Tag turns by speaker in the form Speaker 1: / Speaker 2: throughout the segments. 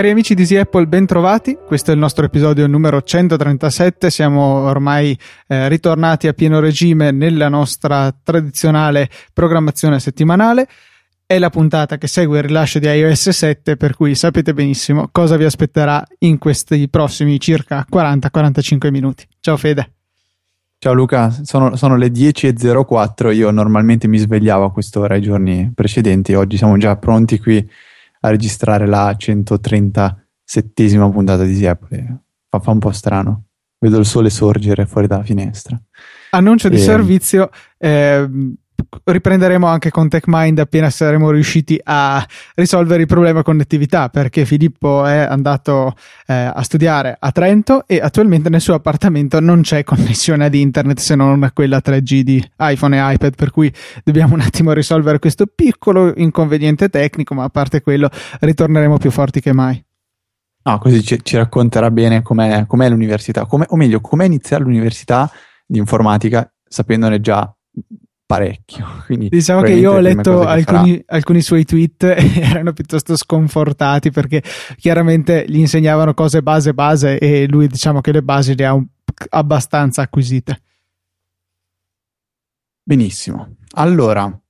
Speaker 1: Cari amici di Easy Apple, bentrovati. Questo è il nostro episodio numero 137. Siamo ormai eh, ritornati a pieno regime nella nostra tradizionale programmazione settimanale. È la puntata che segue il rilascio di iOS 7, per cui sapete benissimo cosa vi aspetterà in questi prossimi circa 40-45 minuti. Ciao Fede.
Speaker 2: Ciao Luca, sono, sono le 10.04. Io normalmente mi svegliavo a quest'ora i giorni precedenti. Oggi siamo già pronti qui a registrare la 137esima puntata di Apple. Fa, fa, un po' strano. Vedo il sole sorgere fuori dalla finestra.
Speaker 1: Annuncio di e... servizio. Eh, riprenderemo anche con TechMind appena saremo riusciti a risolvere il problema connettività perché Filippo è andato eh, a studiare a Trento e attualmente nel suo appartamento non c'è connessione ad internet se non quella 3G di iPhone e iPad per cui dobbiamo un attimo risolvere questo piccolo inconveniente tecnico ma a parte quello ritorneremo più forti che mai.
Speaker 2: No, così ci, ci racconterà bene com'è, com'è l'università, com'è, o meglio, com'è iniziare l'università di informatica sapendone già parecchio. Quindi
Speaker 1: diciamo che io ho letto alcuni, alcuni, suoi tweet e erano piuttosto sconfortati perché chiaramente gli insegnavano cose base base e lui diciamo che le basi le ha un, abbastanza acquisite.
Speaker 2: Benissimo. Allora,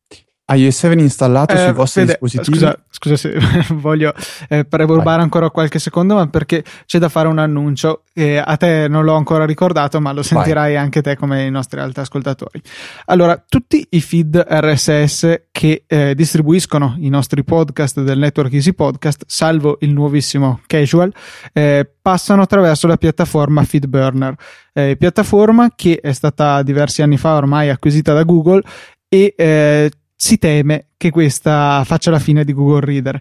Speaker 2: iOS 7 installato eh, sui vostri Fede, dispositivi?
Speaker 1: Scusa, scusa se voglio eh, rubare ancora qualche secondo, ma perché c'è da fare un annuncio e a te non l'ho ancora ricordato, ma lo sentirai Vai. anche te come i nostri altri ascoltatori. Allora, tutti i feed RSS che eh, distribuiscono i nostri podcast del network Easy Podcast, salvo il nuovissimo Casual, eh, passano attraverso la piattaforma FeedBurner, eh, piattaforma che è stata diversi anni fa ormai acquisita da Google e eh, si teme che questa faccia la fine di Google Reader.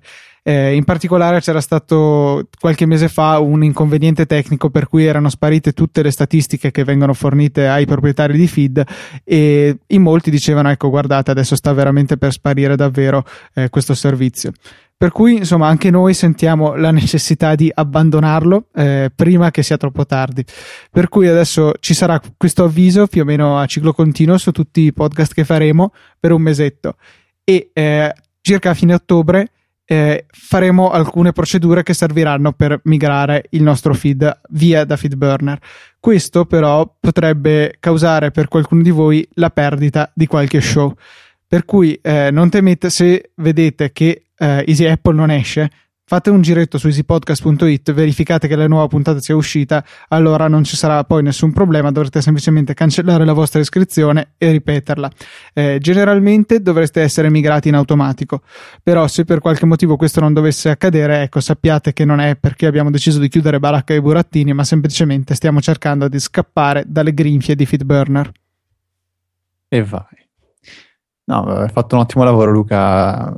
Speaker 1: Eh, in particolare c'era stato qualche mese fa un inconveniente tecnico per cui erano sparite tutte le statistiche che vengono fornite ai proprietari di feed e in molti dicevano ecco guardate adesso sta veramente per sparire davvero eh, questo servizio. Per cui, insomma, anche noi sentiamo la necessità di abbandonarlo eh, prima che sia troppo tardi. Per cui adesso ci sarà questo avviso più o meno a ciclo continuo su tutti i podcast che faremo per un mesetto. E eh, circa a fine ottobre eh, faremo alcune procedure che serviranno per migrare il nostro feed via da FeedBurner. Questo però potrebbe causare per qualcuno di voi la perdita di qualche show. Per cui eh, non temete se vedete che eh, Easy Apple non esce, fate un giretto su easypodcast.it, verificate che la nuova puntata sia uscita, allora non ci sarà poi nessun problema, dovrete semplicemente cancellare la vostra iscrizione e ripeterla. Eh, generalmente dovreste essere migrati in automatico, però se per qualche motivo questo non dovesse accadere, ecco sappiate che non è perché abbiamo deciso di chiudere baracca e burattini, ma semplicemente stiamo cercando di scappare dalle grinfie di Feedburner.
Speaker 2: E vai. No, hai fatto un ottimo lavoro, Luca.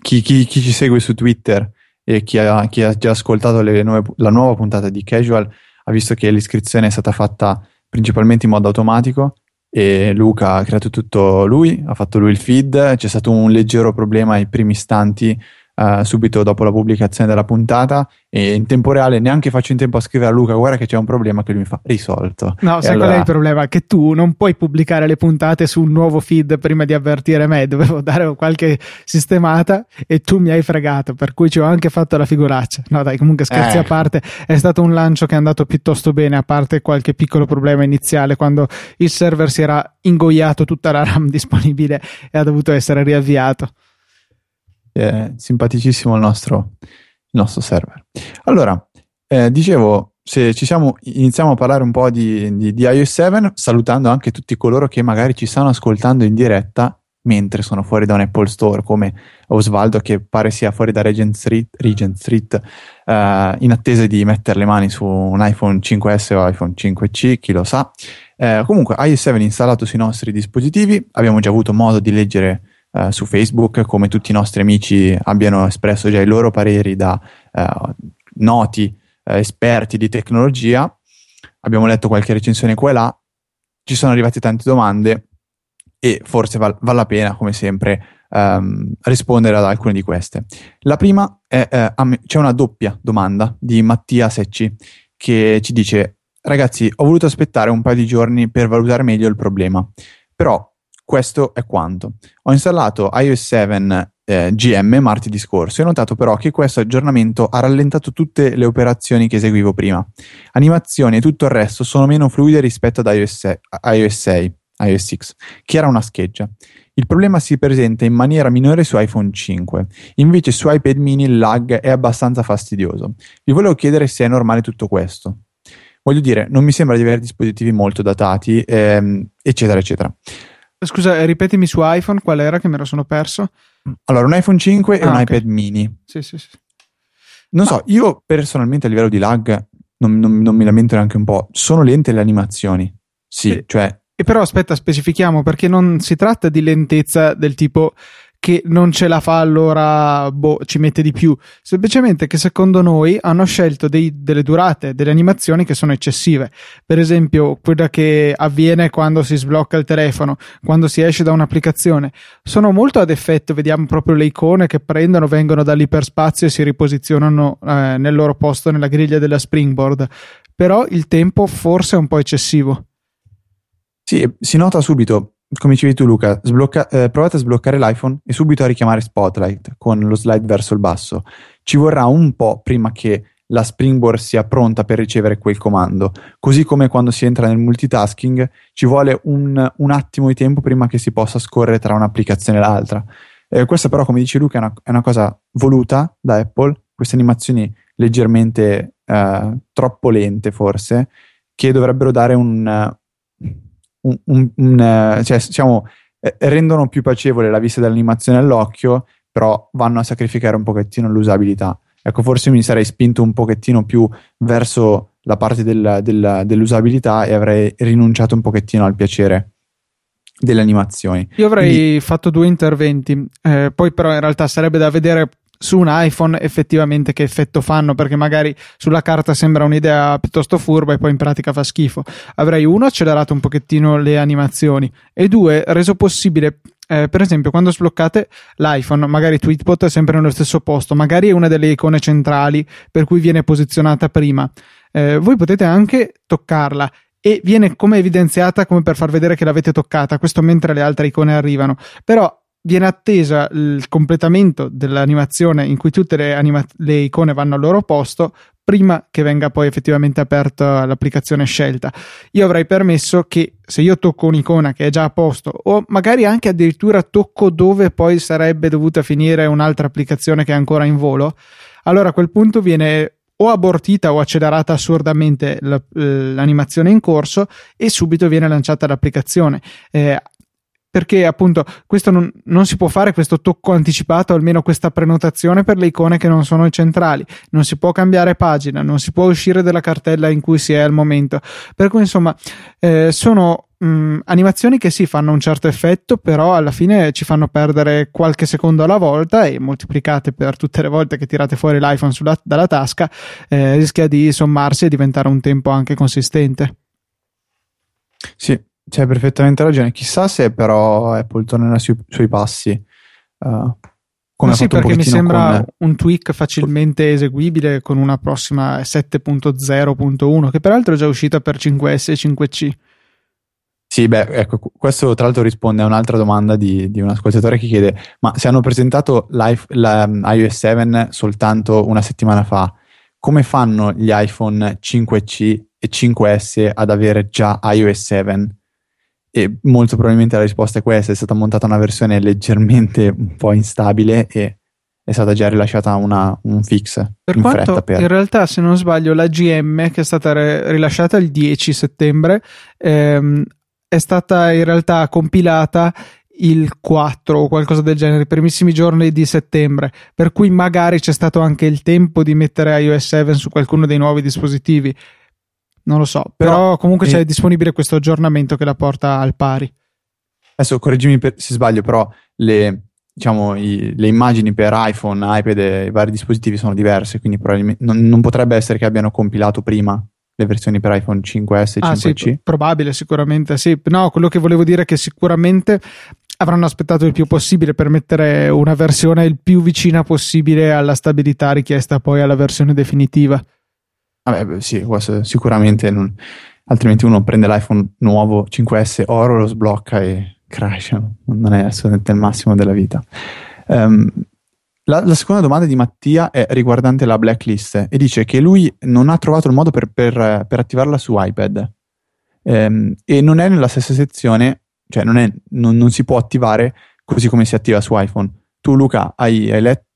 Speaker 2: Chi, chi, chi ci segue su Twitter e chi ha, chi ha già ascoltato nuove, la nuova puntata di Casual ha visto che l'iscrizione è stata fatta principalmente in modo automatico e Luca ha creato tutto lui, ha fatto lui il feed, c'è stato un leggero problema ai primi istanti uh, subito dopo la pubblicazione della puntata e in tempo reale neanche faccio in tempo a scrivere a Luca guarda che c'è un problema che lui mi fa risolto.
Speaker 1: No, e sai allora... qual è il problema? Che tu non puoi pubblicare le puntate su un nuovo feed prima di avvertire me, dovevo dare qualche sistemata e tu mi hai fregato, per cui ci ho anche fatto la figuraccia. No dai, comunque scherzi eh. a parte, è stato un lancio che è andato piuttosto bene, a parte qualche piccolo problema iniziale quando il server si era ingoiato tutta la RAM disponibile e ha dovuto essere riavviato
Speaker 2: è simpaticissimo il nostro, il nostro server. Allora, eh, dicevo, se ci siamo, iniziamo a parlare un po' di, di, di, iOS 7, salutando anche tutti coloro che magari ci stanno ascoltando in diretta mentre sono fuori da un Apple Store, come Osvaldo che pare sia fuori da Regent Street, Regent Street eh, in attesa di mettere le mani su un iPhone 5S o iPhone 5C, chi lo sa. Eh, comunque, iOS 7 installato sui nostri dispositivi, abbiamo già avuto modo di leggere eh, su Facebook, come tutti i nostri amici abbiano espresso già i loro pareri da eh, noti eh, esperti di tecnologia. Abbiamo letto qualche recensione qua e là, ci sono arrivate tante domande e forse val- vale la pena, come sempre, um, rispondere ad alcune di queste. La prima è, eh, c'è una doppia domanda di Mattia Secci che ci dice ragazzi ho voluto aspettare un paio di giorni per valutare meglio il problema, però questo è quanto. Ho installato iOS 7 eh, GM martedì scorso. Ho notato però che questo aggiornamento ha rallentato tutte le operazioni che eseguivo prima. Animazioni e tutto il resto sono meno fluide rispetto ad iOS 6, iOS 6, iOS 6 che era una scheggia. Il problema si presenta in maniera minore su iPhone 5, invece su iPad mini il lag è abbastanza fastidioso. Vi volevo chiedere se è normale tutto questo. Voglio dire, non mi sembra di avere dispositivi molto datati, ehm, eccetera, eccetera.
Speaker 1: Scusa, ripetimi su iPhone qual era che me lo sono perso?
Speaker 2: Allora, un iPhone 5 ah, e un okay. iPad mini.
Speaker 1: Sì, sì, sì.
Speaker 2: Non so, io personalmente a livello di lag non, non, non mi lamento neanche un po'. Sono lente le animazioni. Sì, sì. cioè
Speaker 1: e però aspetta, specifichiamo perché non si tratta di lentezza del tipo che non ce la fa allora boh, ci mette di più, semplicemente che secondo noi hanno scelto dei, delle durate, delle animazioni che sono eccessive. Per esempio, quella che avviene quando si sblocca il telefono, quando si esce da un'applicazione, sono molto ad effetto, vediamo proprio le icone che prendono, vengono dall'iperspazio e si riposizionano eh, nel loro posto nella griglia della Springboard. Però il tempo forse è un po' eccessivo.
Speaker 2: Sì, si nota subito, come dicevi tu Luca, sblocca- eh, provate a sbloccare l'iPhone e subito a richiamare Spotlight con lo slide verso il basso. Ci vorrà un po' prima che la Springboard sia pronta per ricevere quel comando. Così come quando si entra nel multitasking, ci vuole un, un attimo di tempo prima che si possa scorrere tra un'applicazione e l'altra. Eh, questa però, come dice Luca, è una, è una, cosa voluta da Apple, queste animazioni leggermente eh, troppo lente forse, che dovrebbero dare un, un, un, un eh, cioè, diciamo, rendono più piacevole la vista dell'animazione all'occhio, però vanno a sacrificare un pochettino l'usabilità. Ecco, forse mi sarei spinto un pochettino più verso la parte del, del, dell'usabilità e avrei rinunciato un pochettino al piacere delle animazioni.
Speaker 1: Io avrei Quindi... fatto due interventi, eh, poi però in realtà sarebbe da vedere su un iPhone effettivamente che effetto fanno, perché magari sulla carta sembra un'idea piuttosto furba e poi in pratica fa schifo. Avrei uno accelerato un pochettino le animazioni e due reso possibile eh, per esempio, quando sbloccate l'iPhone, magari Tweetbot è sempre nello stesso posto, magari è una delle icone centrali per cui viene posizionata prima. Eh, voi potete anche toccarla e viene come evidenziata come per far vedere che l'avete toccata, questo mentre le altre icone arrivano. Però viene attesa il completamento dell'animazione in cui tutte le, anima- le, icone vanno al loro posto prima che venga poi effettivamente aperta l'applicazione scelta. Io avrei permesso che se io tocco un'icona che è già a posto o magari anche addirittura tocco dove poi sarebbe dovuta finire un'altra applicazione che è ancora in volo, allora a quel punto viene o abortita o accelerata assurdamente l'animazione in corso e subito viene lanciata l'applicazione. Eh, perché appunto questo non, non, si può fare questo tocco anticipato, almeno questa prenotazione per le icone che non sono centrali, non si può cambiare pagina, non si può uscire dalla cartella in cui si è al momento. Per cui insomma eh, sono mh, animazioni che sì fanno un certo effetto, però alla fine ci fanno perdere qualche secondo alla volta e moltiplicate per tutte le volte che tirate fuori l'iPhone sulla, dalla tasca, eh, rischia di sommarsi e diventare un tempo anche consistente.
Speaker 2: Sì, c'hai perfettamente ragione. Chissà se però Apple tornerà sui, sui passi. Uh,
Speaker 1: come sì, perché mi sembra con... un tweak facilmente eseguibile con una prossima 7.0.1, che peraltro è già uscita per 5S e 5C.
Speaker 2: Sì, beh, ecco, questo tra l'altro risponde a un'altra domanda di, di un ascoltatore che chiede: ma se hanno presentato la, iOS 7 soltanto una settimana fa, come fanno gli iPhone 5C e 5S ad avere già iOS 7? E molto probabilmente la risposta è questa: è stata montata una versione leggermente un po' instabile e è stata già rilasciata una, un fix.
Speaker 1: Per
Speaker 2: in
Speaker 1: quanto
Speaker 2: per...
Speaker 1: in realtà, se non sbaglio, la GM che è stata re- rilasciata il 10 settembre ehm, è stata in realtà compilata il 4 o qualcosa del genere, i primissimi giorni di settembre, per cui magari c'è stato anche il tempo di mettere iOS 7 su qualcuno dei nuovi dispositivi non lo so, però, però comunque eh, c'è disponibile questo aggiornamento che la porta al pari.
Speaker 2: Adesso correggimi per, se sbaglio, però le, diciamo, i, le immagini per iPhone, iPad e i vari dispositivi sono diverse, quindi probabilmente non, non potrebbe essere che abbiano compilato prima le versioni per iPhone 5S e 5C? Ah,
Speaker 1: sì, probabile, sicuramente sì. No, quello che volevo dire è che sicuramente avranno aspettato il più possibile per mettere una versione il più vicina possibile alla stabilità richiesta poi alla versione definitiva.
Speaker 2: Vabbè, sì, sicuramente non, altrimenti uno prende l'iPhone nuovo 5S oro, lo sblocca e crash. Non è assolutamente il massimo della vita. Um, la, la, seconda domanda di Mattia è riguardante la blacklist e dice che lui non ha trovato il modo per, per, per attivarla su iPad um, e non è nella stessa sezione, cioè non, è, non, non, si può attivare così come si attiva su iPhone. Tu Luca hai, hai letto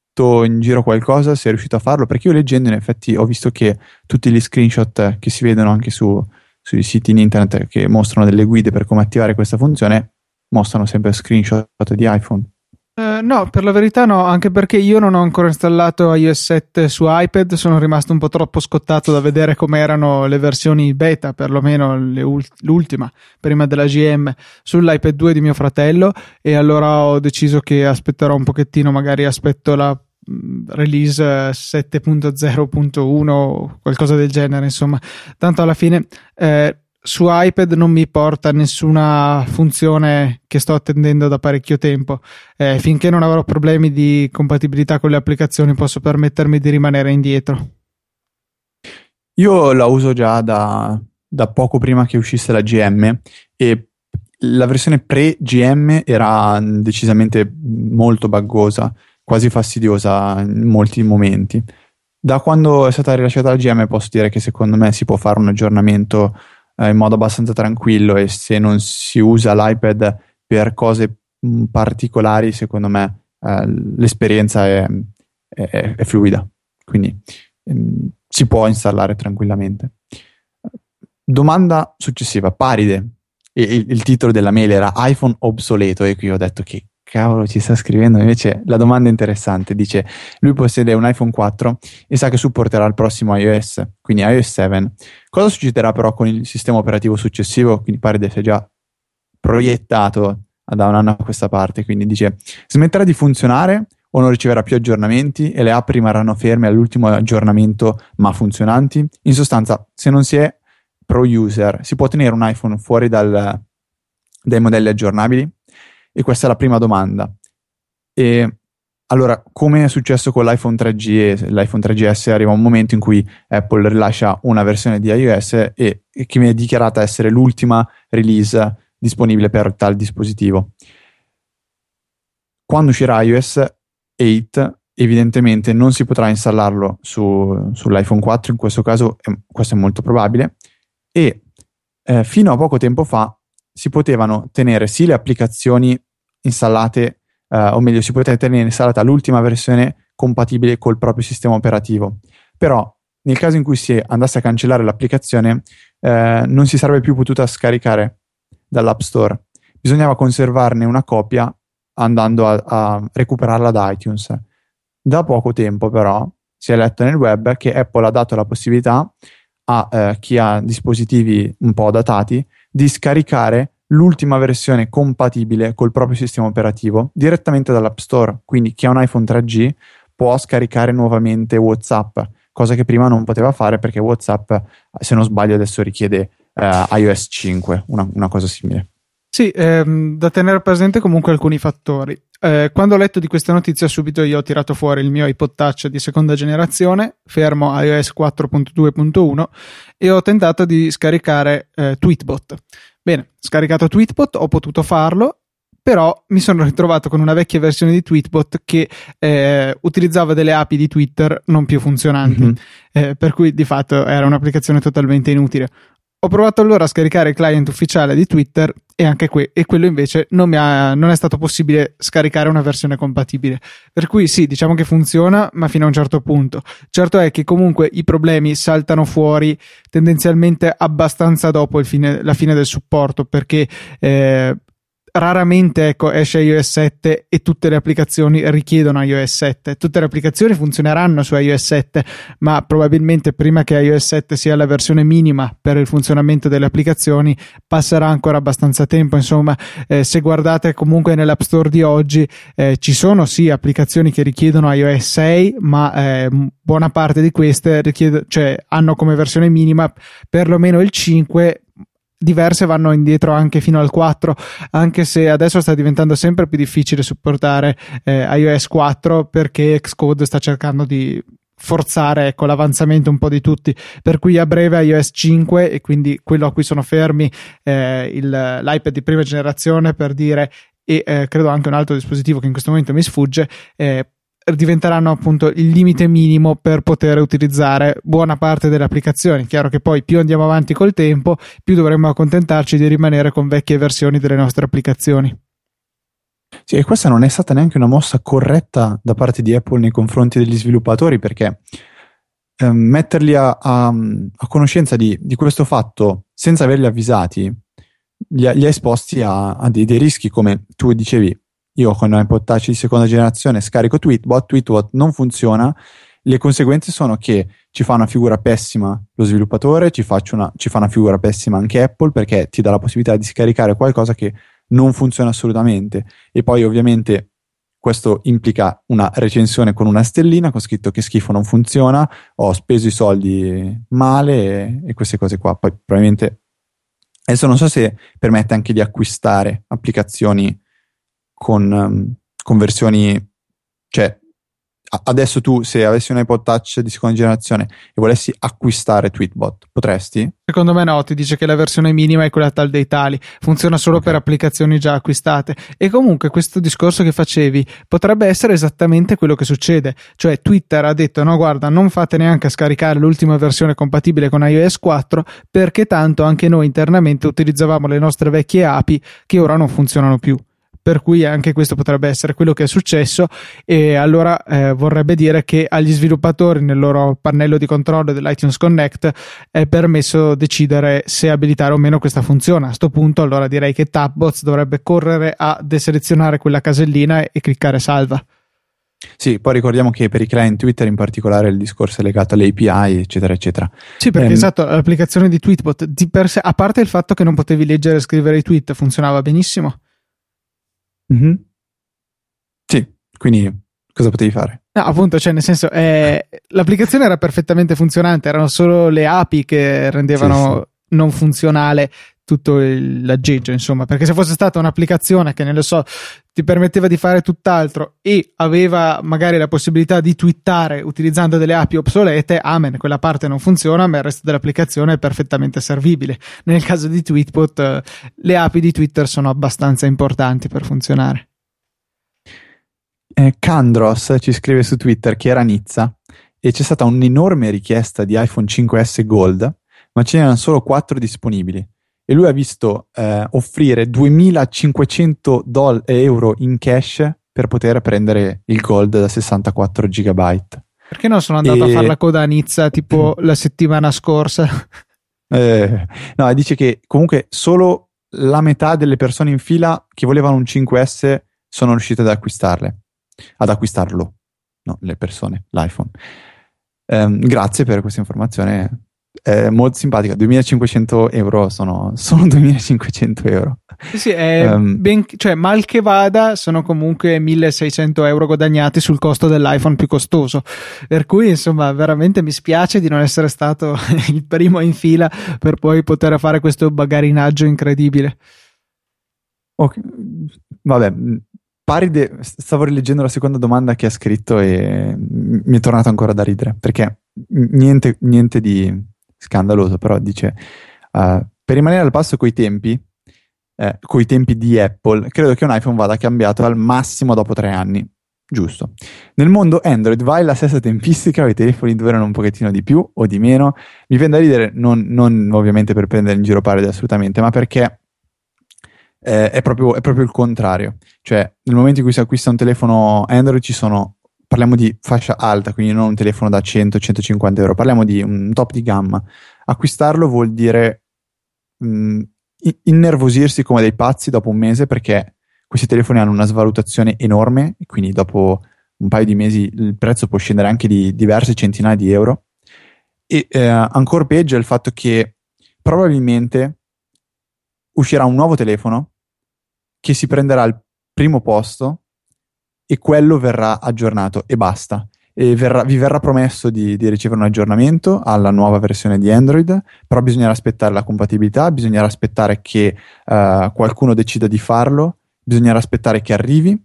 Speaker 2: in giro qualcosa, sei riuscito a farlo? Perché io leggendo in effetti ho visto che tutti gli screenshot che si vedono anche su, sui siti in internet che mostrano delle guide per come attivare questa funzione mostrano sempre screenshot di iPhone.
Speaker 1: Uh, no, per la verità no, anche perché io non ho ancora installato iOS 7 su iPad, sono rimasto un po' troppo scottato da vedere come erano le versioni beta, perlomeno ult- l'ultima, prima della GM, sull'iPad 2 di mio fratello e allora ho deciso che aspetterò un pochettino, magari aspetto la release 7.0.1 qualcosa del genere, insomma, tanto alla fine... Eh, su iPad non mi porta nessuna funzione che sto attendendo da parecchio tempo. Eh, finché non avrò problemi di compatibilità con le applicazioni, posso permettermi di rimanere indietro.
Speaker 2: Io la uso già da, da poco prima che uscisse la GM e la versione pre-GM era decisamente molto buggosa, quasi fastidiosa in molti momenti. Da quando è stata rilasciata la GM posso dire che secondo me si può fare un aggiornamento eh, in modo abbastanza tranquillo e se non si usa l'iPad per cose mh, particolari, secondo me eh, l'esperienza è, è, è, fluida, quindi ehm, si può installare tranquillamente. Domanda successiva, Paride. Il, il, titolo della mail era iPhone obsoleto e qui ho detto che cavolo ci sta scrivendo? Invece la domanda interessante, dice lui possiede un iPhone 4 e sa che supporterà il prossimo iOS, quindi iOS 7. Cosa succederà però con il sistema operativo successivo? Quindi pare di essere già proiettato da un anno a questa parte, quindi dice smetterà di funzionare o non riceverà più aggiornamenti e le app rimarranno ferme all'ultimo aggiornamento ma funzionanti? In sostanza, se non si è pro user, si può tenere un iPhone fuori dal, dai modelli aggiornabili? E questa è la prima domanda. E allora, come è successo con l'iPhone 3G e l'iPhone 3GS, arriva un momento in cui Apple rilascia una versione di iOS e, e che viene dichiarata essere l'ultima release disponibile per tal dispositivo. Quando uscirà iOS 8, evidentemente non si potrà installarlo su, sull'iPhone 4, in questo caso questo è molto probabile, e eh, fino a poco tempo fa si potevano tenere sì le applicazioni installate, eh, o meglio, si poteva tenere installata l'ultima versione compatibile col proprio sistema operativo. Però nel caso in cui si andasse a cancellare l'applicazione, eh, non si sarebbe più potuta scaricare dall'App Store. Bisognava conservarne una copia andando a, a recuperarla da iTunes. Da poco tempo, però, si è letto nel web che Apple ha dato la possibilità a eh, chi ha dispositivi un po' datati di scaricare l'ultima versione compatibile col proprio sistema operativo direttamente dall'App Store. Quindi chi ha un iPhone 3G può scaricare nuovamente WhatsApp, cosa che prima non poteva fare perché WhatsApp, se non sbaglio, adesso richiede eh, iOS 5, una, una cosa simile.
Speaker 1: Sì, ehm, da tenere presente comunque alcuni fattori. Eh, quando ho letto di questa notizia, subito io ho tirato fuori il mio iPod Touch di seconda generazione, fermo iOS 4.2.1, e ho tentato di scaricare eh, Tweetbot. Bene, scaricato Tweetbot, ho potuto farlo, però mi sono ritrovato con una vecchia versione di Tweetbot che eh, utilizzava delle api di Twitter non più funzionanti, mm-hmm. eh, per cui di fatto era un'applicazione totalmente inutile. Ho provato allora a scaricare il client ufficiale di Twitter e anche que- e quello invece non, ha, non, è stato possibile scaricare una versione compatibile. Per cui sì, diciamo che funziona, ma fino a un certo punto. Certo è che comunque i problemi saltano fuori tendenzialmente abbastanza dopo fine, la fine del supporto, perché eh, raramente ecco, esce iOS 7 e tutte le applicazioni richiedono iOS 7. Tutte le applicazioni funzioneranno su iOS 7, ma probabilmente prima che iOS 7 sia la versione minima per il funzionamento delle applicazioni passerà ancora abbastanza tempo. Insomma, eh, se guardate comunque nell'App Store di oggi eh, ci sono sì applicazioni che richiedono iOS 6, ma eh, buona parte di queste richiede, cioè, hanno come versione minima perlomeno il 5 diverse vanno indietro anche fino al 4, anche se adesso sta diventando sempre più difficile supportare eh, iOS 4 perché Xcode sta cercando di forzare ecco, l'avanzamento un po' di tutti. Per cui a breve iOS 5 e quindi quello a cui sono fermi eh, il, l'iPad di prima generazione per dire e eh, credo anche un altro dispositivo che in questo momento mi sfugge eh, diventeranno appunto il limite minimo per poter utilizzare buona parte delle applicazioni. Chiaro che poi più andiamo avanti col tempo, più dovremmo accontentarci di rimanere con vecchie versioni delle nostre applicazioni.
Speaker 2: Sì, e questa non è stata neanche una mossa corretta da parte di Apple nei confronti degli sviluppatori perché eh, metterli a, a, a conoscenza di, di, questo fatto senza averli avvisati li ha esposti a, a dei, dei rischi come tu dicevi io con iPod Touch di seconda generazione scarico Tweetbot, Tweetbot non funziona, le conseguenze sono che ci fa una figura pessima lo sviluppatore, ci, una, ci, fa una figura pessima anche Apple perché ti dà la possibilità di scaricare qualcosa che non funziona assolutamente e poi ovviamente questo implica una recensione con una stellina con scritto che schifo non funziona, ho speso i soldi male e, e queste cose qua. Poi probabilmente adesso non so se permette anche di acquistare applicazioni con, um, con versioni, cioè adesso tu se avessi un iPod Touch di seconda generazione e volessi acquistare Tweetbot, potresti?
Speaker 1: Secondo me no, ti dice che la versione minima è quella tal dei tali, funziona solo okay. per applicazioni già acquistate e comunque questo discorso che facevi potrebbe essere esattamente quello che succede, cioè Twitter ha detto no guarda non fate neanche a scaricare l'ultima versione compatibile con iOS 4 perché tanto anche noi internamente utilizzavamo le nostre vecchie API che ora non funzionano più per cui anche questo potrebbe essere quello che è successo e allora eh, vorrebbe dire che agli sviluppatori nel loro pannello di controllo dell'iTunes Connect è permesso decidere se abilitare o meno questa funzione. A questo punto allora direi che Tapbots dovrebbe correre a deselezionare quella casellina e, e cliccare salva.
Speaker 2: Sì, poi ricordiamo che per i client Twitter in particolare il discorso è legato alle API, eccetera, eccetera.
Speaker 1: Sì, perché ehm, esatto, l'applicazione di Tweetbot, di per sé, a parte il fatto che non potevi leggere e scrivere i tweet, funzionava benissimo.
Speaker 2: Mm-hmm. Sì, quindi cosa potevi fare?
Speaker 1: No, appunto, cioè, nel senso, eh, l'applicazione era perfettamente funzionante, erano solo le API che rendevano sì. Non funzionale tutto l'aggeggio, insomma, perché se fosse stata un'applicazione che, ne lo so, ti permetteva di fare tutt'altro e aveva magari la possibilità di twittare utilizzando delle API obsolete, amen, quella parte non funziona, ma il resto dell'applicazione è perfettamente servibile. Nel caso di Tweetbot, eh, le API di Twitter sono abbastanza importanti per funzionare.
Speaker 2: Eh, Candros ci scrive su Twitter che era Nizza e c'è stata un'enorme richiesta di iPhone 5S Gold, ma ce n'erano solo 4 disponibili e lui ha visto eh, offrire 2500 doll- euro in cash per poter prendere il gold da 64 gigabyte.
Speaker 1: Perché non sono andato e... a fare la coda a Nizza tipo la settimana scorsa?
Speaker 2: Eh, no, dice che comunque solo la metà delle persone in fila che volevano un 5S sono riuscite ad acquistarle, ad acquistarlo, no, le persone, l'iPhone. Eh, grazie per questa informazione è molto simpatica. 2500 euro sono, sono 2500 euro.
Speaker 1: Sì, sì um, ben, cioè, mal che vada, sono comunque 1600 euro guadagnati sul costo dell'iPhone più costoso. Per cui, insomma, veramente mi spiace di non essere stato il primo in fila per poi poter fare questo bagarinaggio incredibile.
Speaker 2: Okay. Vabbè, pari de... stavo rileggendo la seconda domanda che ha scritto e mi è tornato ancora da ridere perché niente, niente di scandaloso, però dice uh, per rimanere al passo coi tempi, eh, coi tempi di Apple, credo che un iPhone vada cambiato al massimo dopo tre anni. Giusto. Nel mondo Android vai la stessa tempistica, i telefoni durano un pochettino di più o di meno. Mi viene da ridere, non, non ovviamente per prendere in giro Paride assolutamente, ma perché eh, è, proprio, è, proprio, il contrario. Cioè, nel momento in cui si acquista un telefono Android ci sono parliamo di fascia alta, quindi non un telefono da 100-150 euro, parliamo di un top di gamma. Acquistarlo vuol dire mh, innervosirsi come dei pazzi dopo un mese perché questi telefoni hanno una svalutazione enorme e quindi dopo un paio di mesi il prezzo può scendere anche di diverse centinaia di euro. E eh, ancora peggio è il fatto che probabilmente uscirà un nuovo telefono che si prenderà il primo posto e quello verrà aggiornato e basta. E verrà, vi verrà promesso di, di, ricevere un aggiornamento alla nuova versione di Android, però bisognerà aspettare la compatibilità, bisognerà aspettare che uh, qualcuno decida di farlo, bisognerà aspettare che arrivi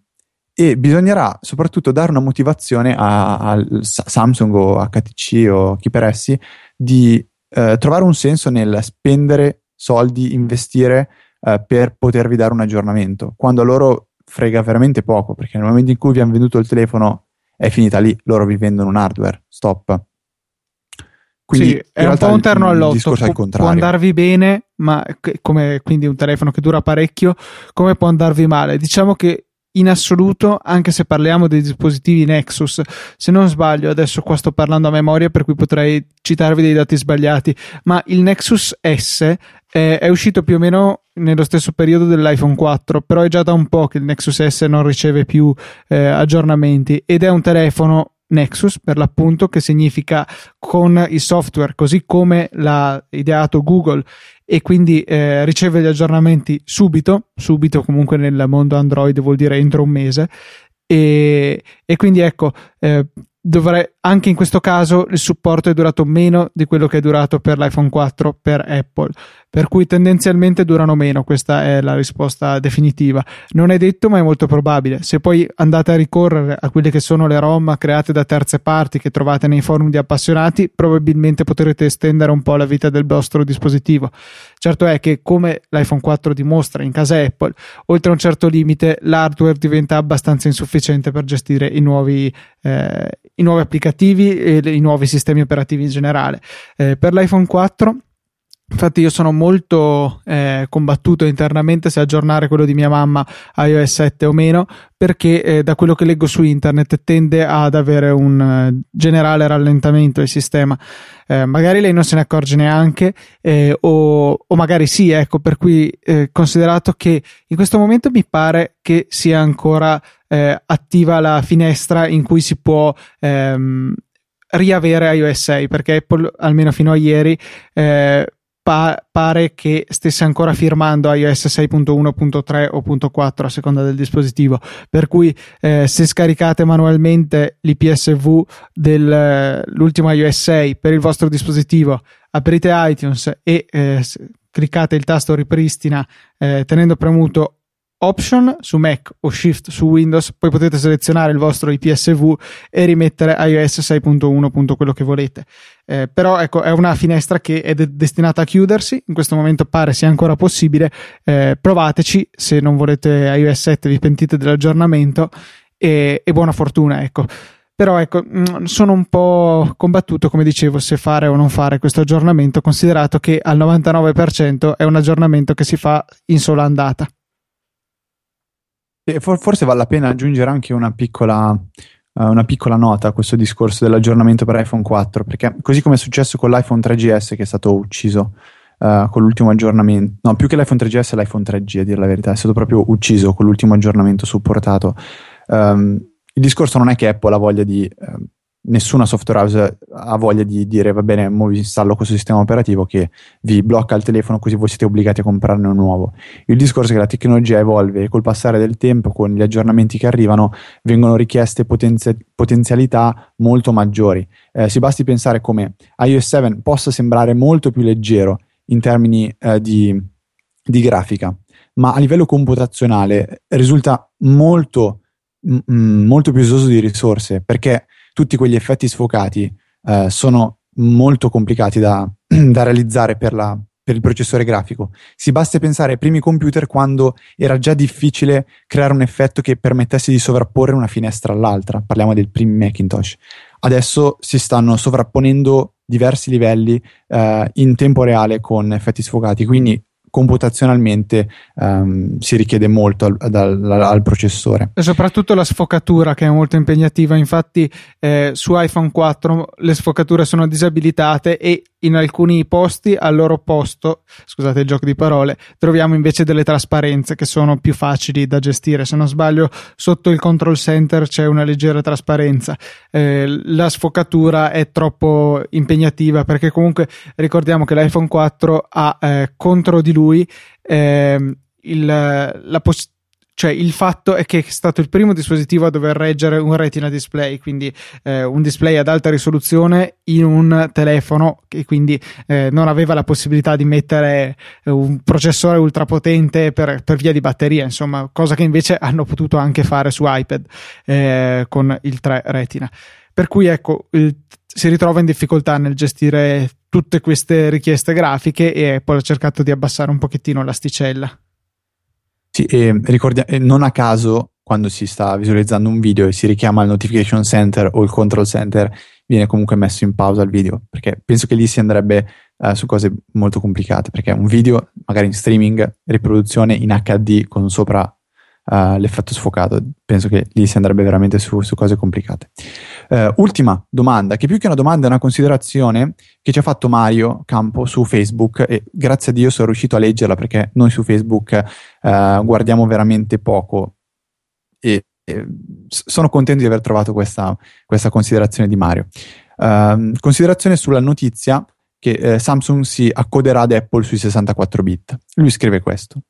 Speaker 2: e bisognerà soprattutto dare una motivazione a, Samsung o HTC o chi per essi di uh, trovare un senso nel spendere soldi, investire uh, per potervi dare un aggiornamento, quando loro frega veramente poco, perché nel momento in cui vi hanno venduto il telefono è finita lì, loro vi vendono un hardware, stop.
Speaker 1: Quindi sì, è un po' un terno all'otto, Pu- può andarvi bene, ma come quindi un telefono che dura parecchio, come può andarvi male? Diciamo che in assoluto, anche se parliamo dei dispositivi Nexus, se non sbaglio, adesso qua sto parlando a memoria per cui potrei citarvi dei dati sbagliati, ma il Nexus S è, è uscito più o meno nello stesso periodo dell'iPhone 4, però è già da un po' che il Nexus S non riceve più eh, aggiornamenti ed è un telefono Nexus per l'appunto che significa con il software così come l'ha ideato Google e quindi eh, riceve gli aggiornamenti subito, subito comunque nel mondo Android vuol dire entro un mese e, e quindi ecco eh, dovrei, anche in questo caso il supporto è durato meno di quello che è durato per l'iPhone 4 per Apple per cui tendenzialmente durano meno, questa è la risposta definitiva. Non è detto, ma è molto probabile. Se poi andate a ricorrere a quelle che sono le ROM create da terze parti che trovate nei forum di appassionati, probabilmente potrete estendere un po' la vita del vostro dispositivo. Certo è che, come l'iPhone 4 dimostra in casa Apple, oltre a un certo limite l'hardware diventa abbastanza insufficiente per gestire i nuovi, eh, i nuovi applicativi e i nuovi sistemi operativi in generale. Eh, per l'iPhone 4 Infatti io sono molto eh, combattuto internamente se aggiornare quello di mia mamma a iOS 7 o meno, perché eh, da quello che leggo su internet tende ad avere un uh, generale rallentamento del sistema. Eh, magari lei non se ne accorge neanche, eh, o, o, magari sì, ecco, per cui eh, considerato che in questo momento mi pare che sia ancora eh, attiva la finestra in cui si può ehm, riavere iOS 6, perché Apple, almeno fino a ieri, eh, pa- pare che stesse ancora firmando iOS 6.1.3 o .4 a seconda del dispositivo. Per cui eh, se scaricate manualmente l'IPSV dell'ultimo iOS 6 per il vostro dispositivo aprite iTunes e eh, cliccate il tasto ripristina eh, tenendo premuto Option su Mac o Shift su Windows, poi potete selezionare il vostro IPSV e rimettere iOS 6.1. quello che volete. Eh, però ecco, è una finestra che è de- destinata a chiudersi, in questo momento pare sia ancora possibile. Eh, provateci, se non volete iOS 7 vi pentite dell'aggiornamento e, e buona fortuna, ecco. Però ecco, mm, sono un po' combattuto, come dicevo, se fare o non fare questo aggiornamento, considerato che al 99% è un aggiornamento che si fa in sola andata.
Speaker 2: Forse vale la pena aggiungere anche una piccola, uh, una piccola nota a questo discorso dell'aggiornamento per iPhone 4, perché così come è successo con l'iPhone 3GS che è stato ucciso uh, con l'ultimo aggiornamento, no, più che l'iPhone 3GS, l'iPhone 3G a dire la verità, è stato proprio ucciso con l'ultimo aggiornamento supportato. Um, il discorso non è che Apple ha voglia di uh, nessuna software house ha voglia di dire va bene, mo vi installo questo sistema operativo che vi blocca il telefono così voi siete obbligati a comprarne un nuovo. Il discorso è che la tecnologia evolve e col passare del tempo, con gli aggiornamenti che arrivano, vengono richieste potenzi- potenzialità molto maggiori. Eh, si basti pensare come iOS 7 possa sembrare molto più leggero in termini eh, di, di grafica, ma a livello computazionale risulta molto, molto più usoso di risorse perché tutti quegli effetti sfocati eh, sono molto complicati da, da realizzare per, la, per, il processore grafico. Si basta pensare ai primi computer quando era già difficile creare un effetto che permettesse di sovrapporre una finestra all'altra. Parliamo del primi Macintosh. Adesso si stanno sovrapponendo diversi livelli eh, in tempo reale con effetti sfocati, quindi computazionalmente um, si richiede molto al, al, al, processore.
Speaker 1: Soprattutto la sfocatura che è molto impegnativa, infatti eh, su iPhone 4 le sfocature sono disabilitate e in alcuni posti al loro posto, scusate il gioco di parole, troviamo invece delle trasparenze che sono più facili da gestire. Se non sbaglio, sotto il control center c'è una leggera trasparenza. Eh, la sfocatura è troppo impegnativa perché comunque ricordiamo che l'iPhone 4 ha eh, contro di lui eh, il, la possibilità cioè il fatto è che è stato il primo dispositivo a dover reggere un retina display, quindi eh, un display ad alta risoluzione in un telefono che quindi eh, non aveva la possibilità di mettere eh, un processore ultrapotente per, per via di batteria, insomma, cosa che invece hanno potuto anche fare su iPad eh, con il 3 retina. Per cui ecco, il, si ritrova in difficoltà nel gestire tutte queste richieste grafiche e Apple ha cercato di abbassare un pochettino l'asticella.
Speaker 2: Sì, e ricordia- non a caso quando si sta visualizzando un video e si richiama il notification center o il control center, viene comunque messo in pausa il video, perché penso che lì si andrebbe uh, su cose molto complicate, perché un video magari in streaming, riproduzione in HD con sopra uh, l'effetto sfocato, penso che lì si andrebbe veramente su, su cose complicate. Uh, ultima domanda, che più che una domanda è una considerazione che ci ha fatto Mario Campo su Facebook e grazie a Dio sono riuscito a leggerla perché noi su Facebook guardiamo veramente poco e sono contento di aver trovato questa, questa considerazione di Mario. Uh, considerazione sulla notizia che eh, Samsung si accoderà ad Apple sui 64 bit. Lui scrive questo.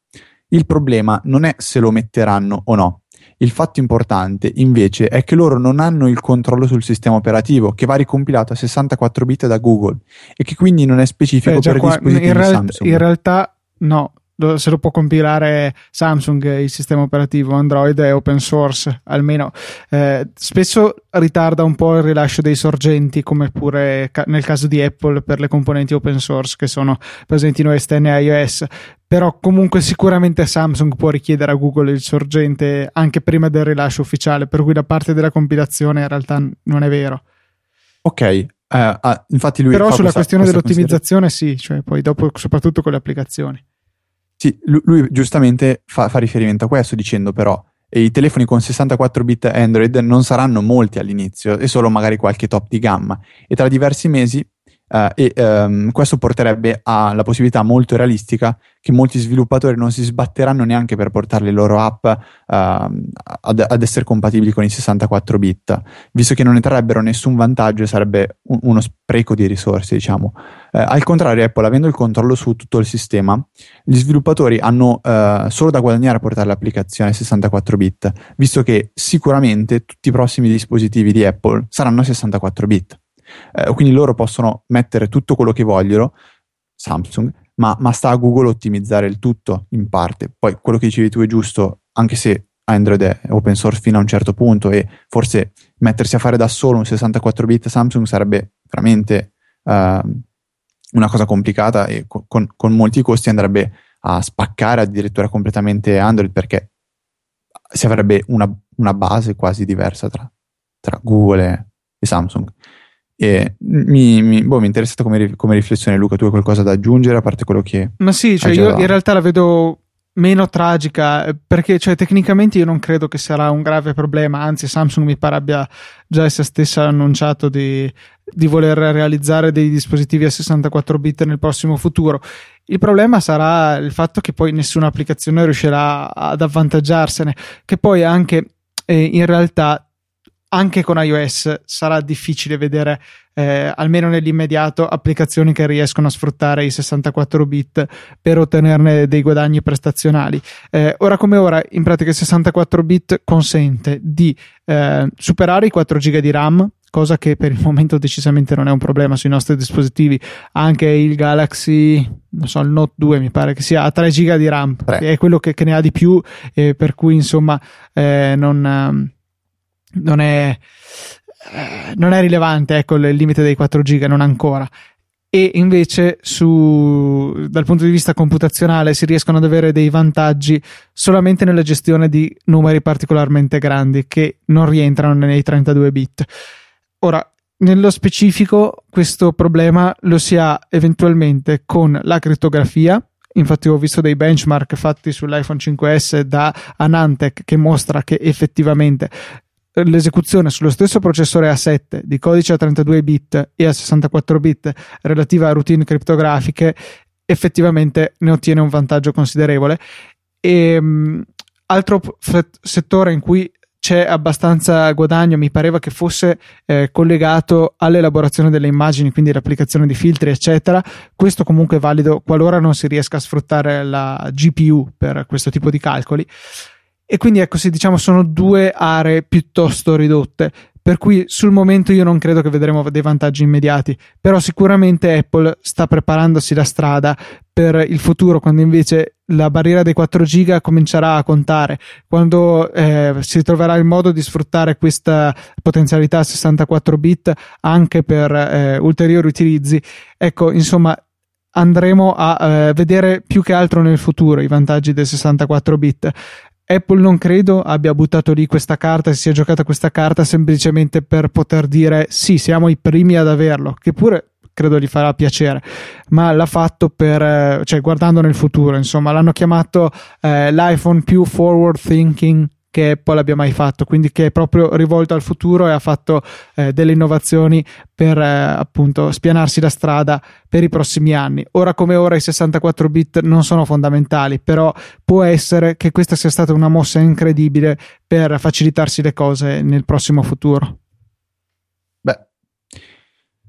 Speaker 2: Il problema non è se lo metteranno o no. Il fatto importante invece è che loro non hanno il controllo sul sistema operativo che va ricompilato a 64 bit da Google e che quindi non è specifico eh, per qua, dispositivi in real- Samsung.
Speaker 1: In realtà no, se lo può compilare Samsung il sistema operativo Android è open source almeno eh, spesso ritarda un po' il rilascio dei sorgenti come pure ca- nel caso di Apple per le componenti open source che sono presenti in OS X e iOS però comunque sicuramente Samsung può richiedere a Google il sorgente anche prima del rilascio ufficiale per cui la parte della compilazione in realtà non è vero
Speaker 2: ok Uh, ah, infatti lui
Speaker 1: però sulla questione dell'ottimizzazione sì, cioè poi dopo soprattutto con le applicazioni.
Speaker 2: Sì, lui, lui giustamente fa, fa, riferimento a questo dicendo però i telefoni con 64 bit Android non saranno molti all'inizio e solo magari qualche top di gamma e tra diversi mesi Uh, e um, questo porterebbe alla possibilità molto realistica che molti sviluppatori non si sbatteranno neanche per portare le loro app uh, ad, ad, essere compatibili con i 64 bit, visto che non ne trarrebbero nessun vantaggio e sarebbe un, uno spreco di risorse, diciamo. Uh, al contrario, Apple, avendo il controllo su tutto il sistema, gli sviluppatori hanno eh, solo da guadagnare a portare l'applicazione a 64 bit, visto che sicuramente tutti i prossimi dispositivi di Apple saranno a 64 bit eh, quindi loro possono mettere tutto quello che vogliono, Samsung, ma, ma, sta a Google ottimizzare il tutto in parte. Poi quello che dicevi tu è giusto, anche se Android è open source fino a un certo punto e forse mettersi a fare da solo un 64 bit Samsung sarebbe veramente uh, una cosa complicata e con, con, molti costi andrebbe a spaccare addirittura completamente Android perché si avrebbe una, una base quasi diversa tra, tra Google e, e Samsung. E mi, mi, boh, mi è interessata come, come, riflessione, Luca. Tu hai qualcosa da aggiungere a parte quello che.
Speaker 1: Ma sì, cioè io in realtà la vedo meno tragica eh, perché cioè, tecnicamente io non credo che sarà un grave problema anzi Samsung mi pare abbia già essa stessa annunciato di, di, voler realizzare dei dispositivi a 64 bit nel prossimo futuro il problema sarà il fatto che poi nessuna applicazione riuscirà ad avvantaggiarsene che poi anche eh, in realtà anche con iOS sarà difficile vedere, eh, almeno nell'immediato, applicazioni che riescono a sfruttare i 64 bit per ottenerne dei guadagni prestazionali. Eh, ora come ora, in pratica, il 64 bit consente di eh, superare i 4 GB di RAM, cosa che per il momento decisamente non è un problema sui nostri dispositivi. Anche il Galaxy, non so, il Note 2 mi pare che sia a 3 GB di RAM, che è quello che, che, ne ha di più, per cui insomma eh, non ehm, non è, eh, non è rilevante ecco il limite dei 4 giga non ancora e invece su, dal punto di vista computazionale si riescono ad avere dei vantaggi solamente nella gestione di numeri particolarmente grandi che non rientrano nei 32 bit. Ora, nello specifico, questo problema lo si ha eventualmente con la crittografia. Infatti, ho visto dei benchmark fatti sull'iPhone 5S da Anantec che mostra che effettivamente l'esecuzione sullo stesso processore A7 di codice a 32 bit e a 64 bit relativa a routine criptografiche effettivamente ne ottiene un vantaggio considerevole. E, um, altro f- settore in cui c'è abbastanza guadagno, mi pareva che fosse eh, collegato all'elaborazione delle immagini, quindi l'applicazione di filtri, eccetera. Questo comunque è valido qualora non si riesca a sfruttare la GPU per questo tipo di calcoli. E quindi ecco, se diciamo sono due aree piuttosto ridotte, per cui sul momento io non credo che vedremo dei vantaggi immediati, però sicuramente Apple sta preparandosi la strada per il futuro, quando invece la barriera dei 4 giga comincerà a contare, quando eh, si troverà il modo di sfruttare questa potenzialità 64 bit anche per eh, ulteriori utilizzi. Ecco, insomma, andremo a eh, vedere più che altro nel futuro i vantaggi del 64 bit. Apple non credo abbia buttato lì questa carta, si sia giocata questa carta semplicemente per poter dire sì, siamo i primi ad averlo, che pure credo gli farà piacere, ma l'ha fatto per, eh, cioè guardando nel futuro, insomma, l'hanno chiamato eh, l'iPhone più forward thinking che Apple abbia mai fatto, quindi che è proprio rivolto al futuro e ha fatto eh, delle innovazioni per eh, appunto spianarsi la strada per i prossimi anni. Ora come ora i 64 bit non sono fondamentali, però può essere che questa sia stata una mossa incredibile per facilitarsi le cose nel prossimo futuro.
Speaker 2: Beh,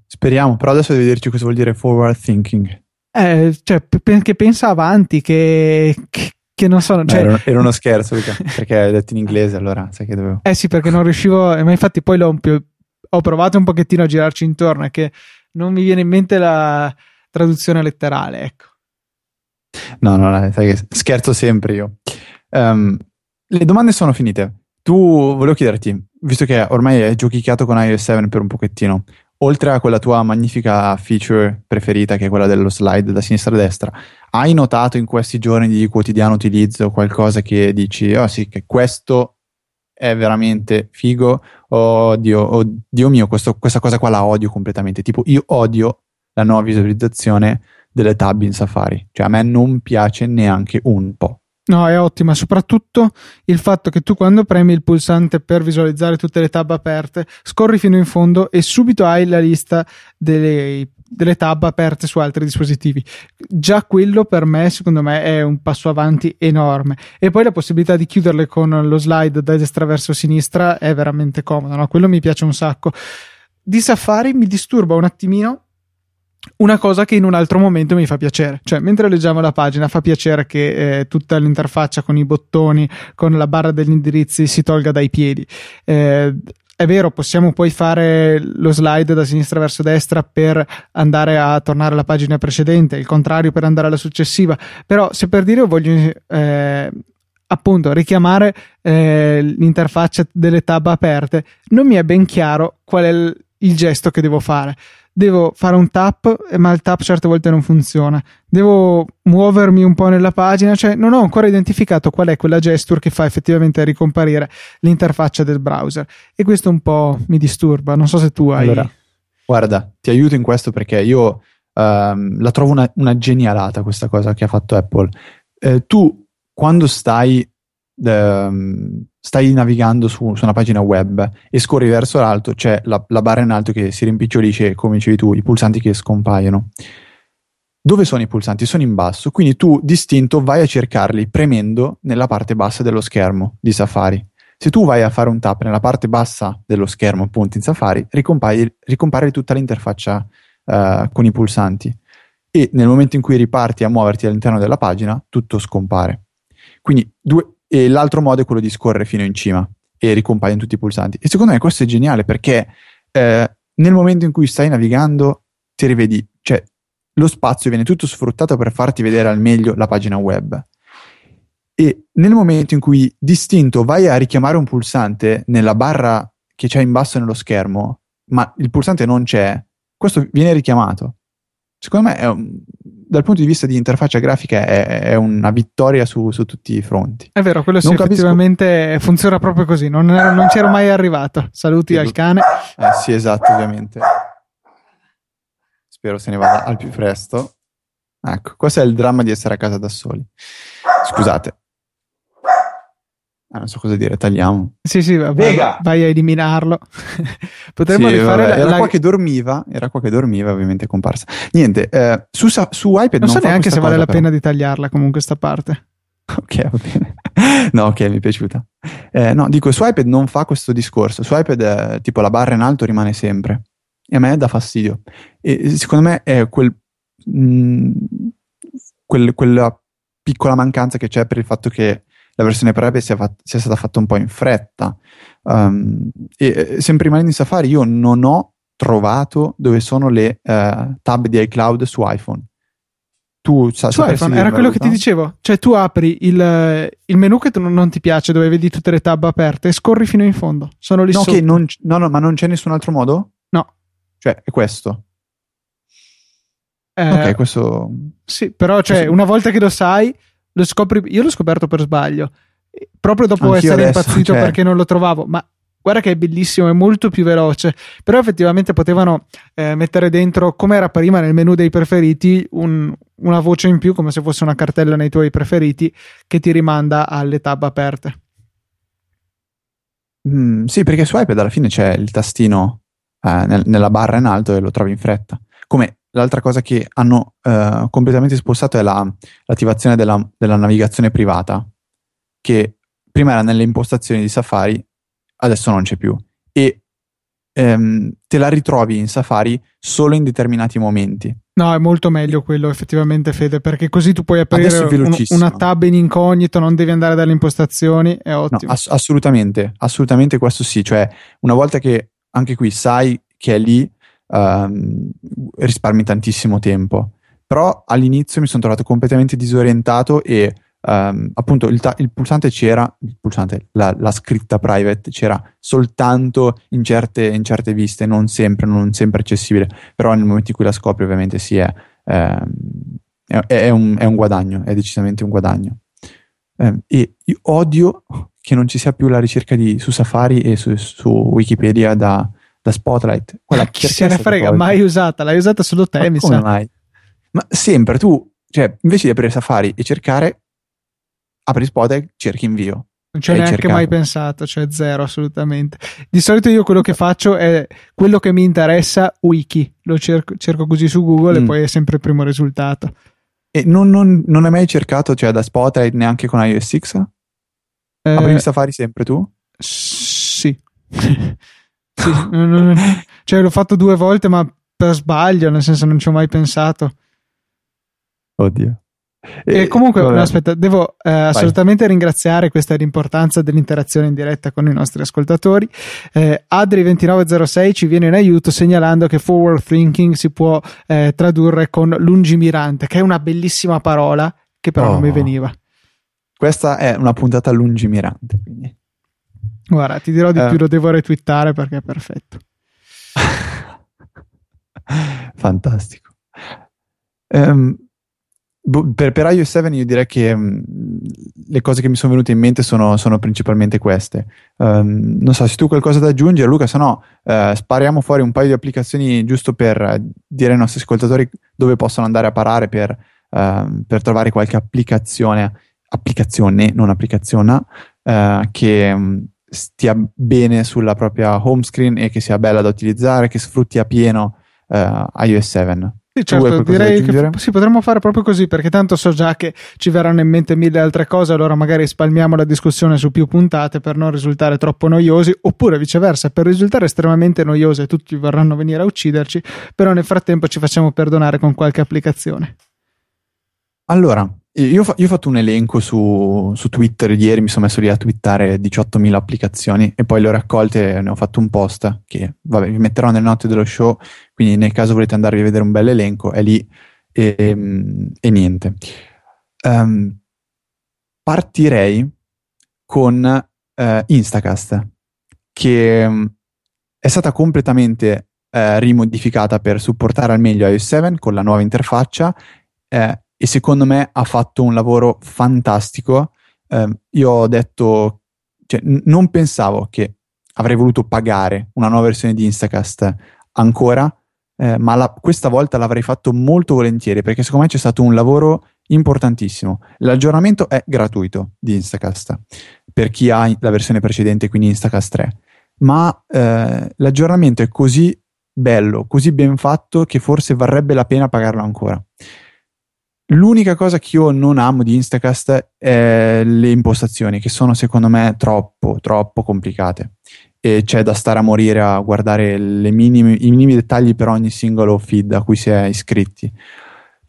Speaker 2: speriamo, però adesso devi dirci cosa vuol dire forward thinking.
Speaker 1: Eh, cioè, che pensa avanti, che, che che non so. Cioè...
Speaker 2: Era, era, uno scherzo perché hai detto in inglese, allora sai che dovevo.
Speaker 1: Eh sì, perché non riuscivo, ma infatti poi l'ho più, ho provato un pochettino a girarci intorno, è che non mi viene in mente la traduzione letterale, ecco.
Speaker 2: No, no, sai che scherzo sempre io. Um, le domande sono finite. Tu volevo chiederti, visto che ormai hai giochicchiato con iOS 7 per un pochettino, oltre a quella tua magnifica feature preferita che è quella dello slide da sinistra a destra, hai notato in questi giorni di quotidiano utilizzo qualcosa che dici, oh sì, che questo è veramente figo, oh Dio, oh Dio mio, questo, questa cosa qua la odio completamente, tipo io odio la nuova visualizzazione delle tab in Safari, cioè a me non piace neanche un po'.
Speaker 1: No, è ottima, soprattutto il fatto che tu quando premi il pulsante per visualizzare tutte le tab aperte, scorri fino in fondo e subito hai la lista delle, delle tab aperte su altri dispositivi. Già quello per me, secondo me, è un passo avanti enorme. E poi la possibilità di chiuderle con lo slide da destra verso sinistra è veramente comodo, no? Quello mi piace un sacco. Di Safari mi disturba un attimino una cosa che in un altro momento mi fa piacere, cioè mentre leggiamo la pagina fa piacere che eh, tutta l'interfaccia con i bottoni, con la barra degli indirizzi si tolga dai piedi. Eh, è vero, possiamo poi fare lo slide da sinistra verso destra per andare a tornare alla pagina precedente, il contrario per andare alla successiva, però se per dire voglio eh, appunto richiamare eh, l'interfaccia delle tab aperte, non mi è ben chiaro qual è il, il gesto che devo fare devo fare un tap, ma il tap certe volte non funziona. Devo muovermi un po' nella pagina, cioè non ho ancora identificato qual è quella gesture che fa effettivamente ricomparire l'interfaccia del browser. E questo un po' mi disturba. Non so se tu hai.
Speaker 2: Allora, guarda, ti aiuto in questo perché io ehm, la trovo una, una, genialata questa cosa che ha fatto Apple. Eh, tu quando stai ehm, stai navigando su, su, una pagina web e scorri verso l'alto, c'è la, la, barra in alto che si rimpicciolisce, come dicevi tu, i pulsanti che scompaiono. Dove sono i pulsanti? Sono in basso, quindi tu distinto vai a cercarli premendo nella parte bassa dello schermo di Safari. Se tu vai a fare un tap nella parte bassa dello schermo, appunto in Safari, ricompare tutta l'interfaccia uh, con i pulsanti e nel momento in cui riparti a muoverti all'interno della pagina, tutto scompare. Quindi due, e l'altro modo è quello di scorrere fino in cima e ricompaiono tutti i pulsanti. E secondo me questo è geniale perché eh, nel momento in cui stai navigando ti rivedi, cioè lo spazio viene tutto sfruttato per farti vedere al meglio la pagina web. E nel momento in cui distinto vai a richiamare un pulsante nella barra che c'è in basso nello schermo, ma il pulsante non c'è, questo viene richiamato. Secondo me un, dal punto di vista di interfaccia grafica è, è una vittoria su, su, tutti i fronti.
Speaker 1: È vero, quello sì, effettivamente funziona proprio così, non, non c'ero mai arrivato. Saluti al cane.
Speaker 2: Eh, sì, esatto, ovviamente. Spero se ne vada al più presto. Ecco, questo è il dramma di essere a casa da soli. Scusate. Ah, non so cosa dire, tagliamo.
Speaker 1: Sì, sì, vai, vai a eliminarlo. Potremmo sì, rifare
Speaker 2: vabbè,
Speaker 1: la,
Speaker 2: Era la... qua che dormiva, era qua che dormiva, ovviamente è comparsa. Niente, eh, su, su, iPad
Speaker 1: non,
Speaker 2: non
Speaker 1: so neanche se
Speaker 2: vale
Speaker 1: la
Speaker 2: però.
Speaker 1: pena di tagliarla comunque sta parte.
Speaker 2: Ok, va bene. no, ok, mi è piaciuta. Eh, no, dico, su iPad non fa questo discorso. Su iPad, eh, tipo, la barra in alto rimane sempre. E a me dà fastidio. E secondo me è quel, mh, mm, quel, quella piccola mancanza che c'è per il fatto che la versione per sia, fat- sia, stata fatta un po' in fretta. Um, e sempre rimanendo in Safari, io non ho trovato dove sono le uh, tab di iCloud su iPhone.
Speaker 1: Tu sa, su iPhone era quello che ti dicevo. Cioè, tu apri il, il menu che non, non, ti piace, dove vedi tutte le tab aperte, e scorri fino in fondo. Sono lì
Speaker 2: no,
Speaker 1: sotto.
Speaker 2: non, no, no, ma non c'è nessun altro modo?
Speaker 1: No.
Speaker 2: Cioè, è questo. Eh, ok, questo.
Speaker 1: Sì, però, cioè, questo... una volta che lo sai, lo scopri. Io l'ho scoperto per sbaglio. Proprio dopo Anch'io essere adesso, impazzito cioè... perché non lo trovavo. Ma guarda che è bellissimo, è molto più veloce. Però effettivamente potevano eh, mettere dentro, come era prima nel menu dei preferiti, un, una voce in più, come se fosse una cartella nei tuoi preferiti, che ti rimanda alle tab aperte.
Speaker 2: Mm, sì, perché su iPad alla fine c'è il tastino eh, nel, nella barra in alto e lo trovi in fretta. Come l'altra cosa che hanno eh, completamente spostato è la, l'attivazione della, della, navigazione privata, che prima era nelle impostazioni di Safari, adesso non c'è più. E ehm, te la ritrovi in Safari solo in determinati momenti.
Speaker 1: No, è molto meglio quello effettivamente, Fede, perché così tu puoi aprire un, una tab in incognito, non devi andare dalle impostazioni, è ottimo.
Speaker 2: No, ass- assolutamente, assolutamente questo sì, cioè una volta che anche qui sai che è lì, um, risparmi tantissimo tempo. Però all'inizio mi sono trovato completamente disorientato e um, appunto il, ta- il, pulsante c'era, il pulsante, la, la, scritta private c'era soltanto in certe, in certe, viste, non sempre, non sempre accessibile. Però nel momento in cui la scopri ovviamente sì, è, um, è, è, un, è un, guadagno, è decisamente un guadagno. e io odio che non ci sia più la ricerca di, su Safari e su, su Wikipedia da, da Spotlight.
Speaker 1: Quella chi se ne frega, mai usata, l'hai usata solo te, Ma mi
Speaker 2: sa. Mai? Ma sempre tu, cioè, invece di aprire Safari e cercare, apri Spotlight, cerchi invio.
Speaker 1: Non ci ho neanche cercato. mai pensato, cioè zero assolutamente. Di solito io quello che faccio è quello che mi interessa, wiki. Lo cerco, cerco così su Google mm. e poi è sempre il primo risultato.
Speaker 2: E non, non, non hai mai cercato, cioè da Spotlight neanche con iOS 6? Eh, Apri Safari sempre tu?
Speaker 1: Sì. sì cioè l'ho fatto due volte ma per sbaglio, nel senso non ci ho mai pensato.
Speaker 2: Oddio.
Speaker 1: E, e comunque, no, aspetta, devo eh, assolutamente ringraziare, questa è l'importanza dell'interazione in diretta con i nostri ascoltatori. Eh, Adri2906 ci viene in aiuto segnalando che forward thinking si può eh, tradurre con lungimirante, che è una bellissima parola che però oh. non mi oh. veniva.
Speaker 2: Questa è una puntata lungimirante. Quindi.
Speaker 1: Guarda, ti dirò di uh, più, lo devo retweetare perché è perfetto.
Speaker 2: Fantastico. Um, per, per, iOS 7 io direi che um, le cose che mi sono venute in mente sono, sono principalmente queste. Um, non so se tu hai qualcosa da aggiungere, Luca, se no uh, spariamo fuori un paio di applicazioni giusto per dire ai nostri ascoltatori dove possono andare a parare per, uh, per trovare qualche applicazione applicazione, non applicazione, eh, che mm, stia bene sulla propria home screen e che sia bella da utilizzare, che sfrutti a pieno eh, iOS 7.
Speaker 1: Sì, certo, direi che sì, potremmo fare proprio così perché tanto so già che ci verranno in mente mille altre cose, allora magari spalmiamo la discussione su più puntate per non risultare troppo noiosi, oppure viceversa, per risultare estremamente noiosi e tutti vorranno venire a ucciderci, però nel frattempo ci facciamo perdonare con qualche applicazione.
Speaker 2: Allora, io, io, ho fatto un elenco su, su, Twitter ieri, mi sono messo lì a twittare 18.000 applicazioni e poi le ho raccolte e ne ho fatto un post che vabbè, vi metterò nelle note dello show, quindi nel caso volete andarvi a vedere un bel elenco, è lì e, e niente. Um, partirei con uh, Instacast, che um, è stata completamente uh, rimodificata per supportare al meglio iOS 7 con la nuova interfaccia. Uh, e secondo me ha fatto un lavoro fantastico. Eh, io ho detto, cioè, n- non pensavo che avrei voluto pagare una nuova versione di Instacast ancora, eh, ma la, questa volta l'avrei fatto molto volentieri perché secondo me c'è stato un lavoro importantissimo. L'aggiornamento è gratuito di Instacast per chi ha la versione precedente, quindi Instacast 3, ma eh, l'aggiornamento è così bello, così ben fatto che forse varrebbe la pena pagarlo ancora. L'unica cosa che io non amo di Instacast è le impostazioni, che sono secondo me troppo, troppo complicate. E c'è da stare a morire a guardare minimi, i minimi dettagli per ogni singolo feed a cui si è iscritti.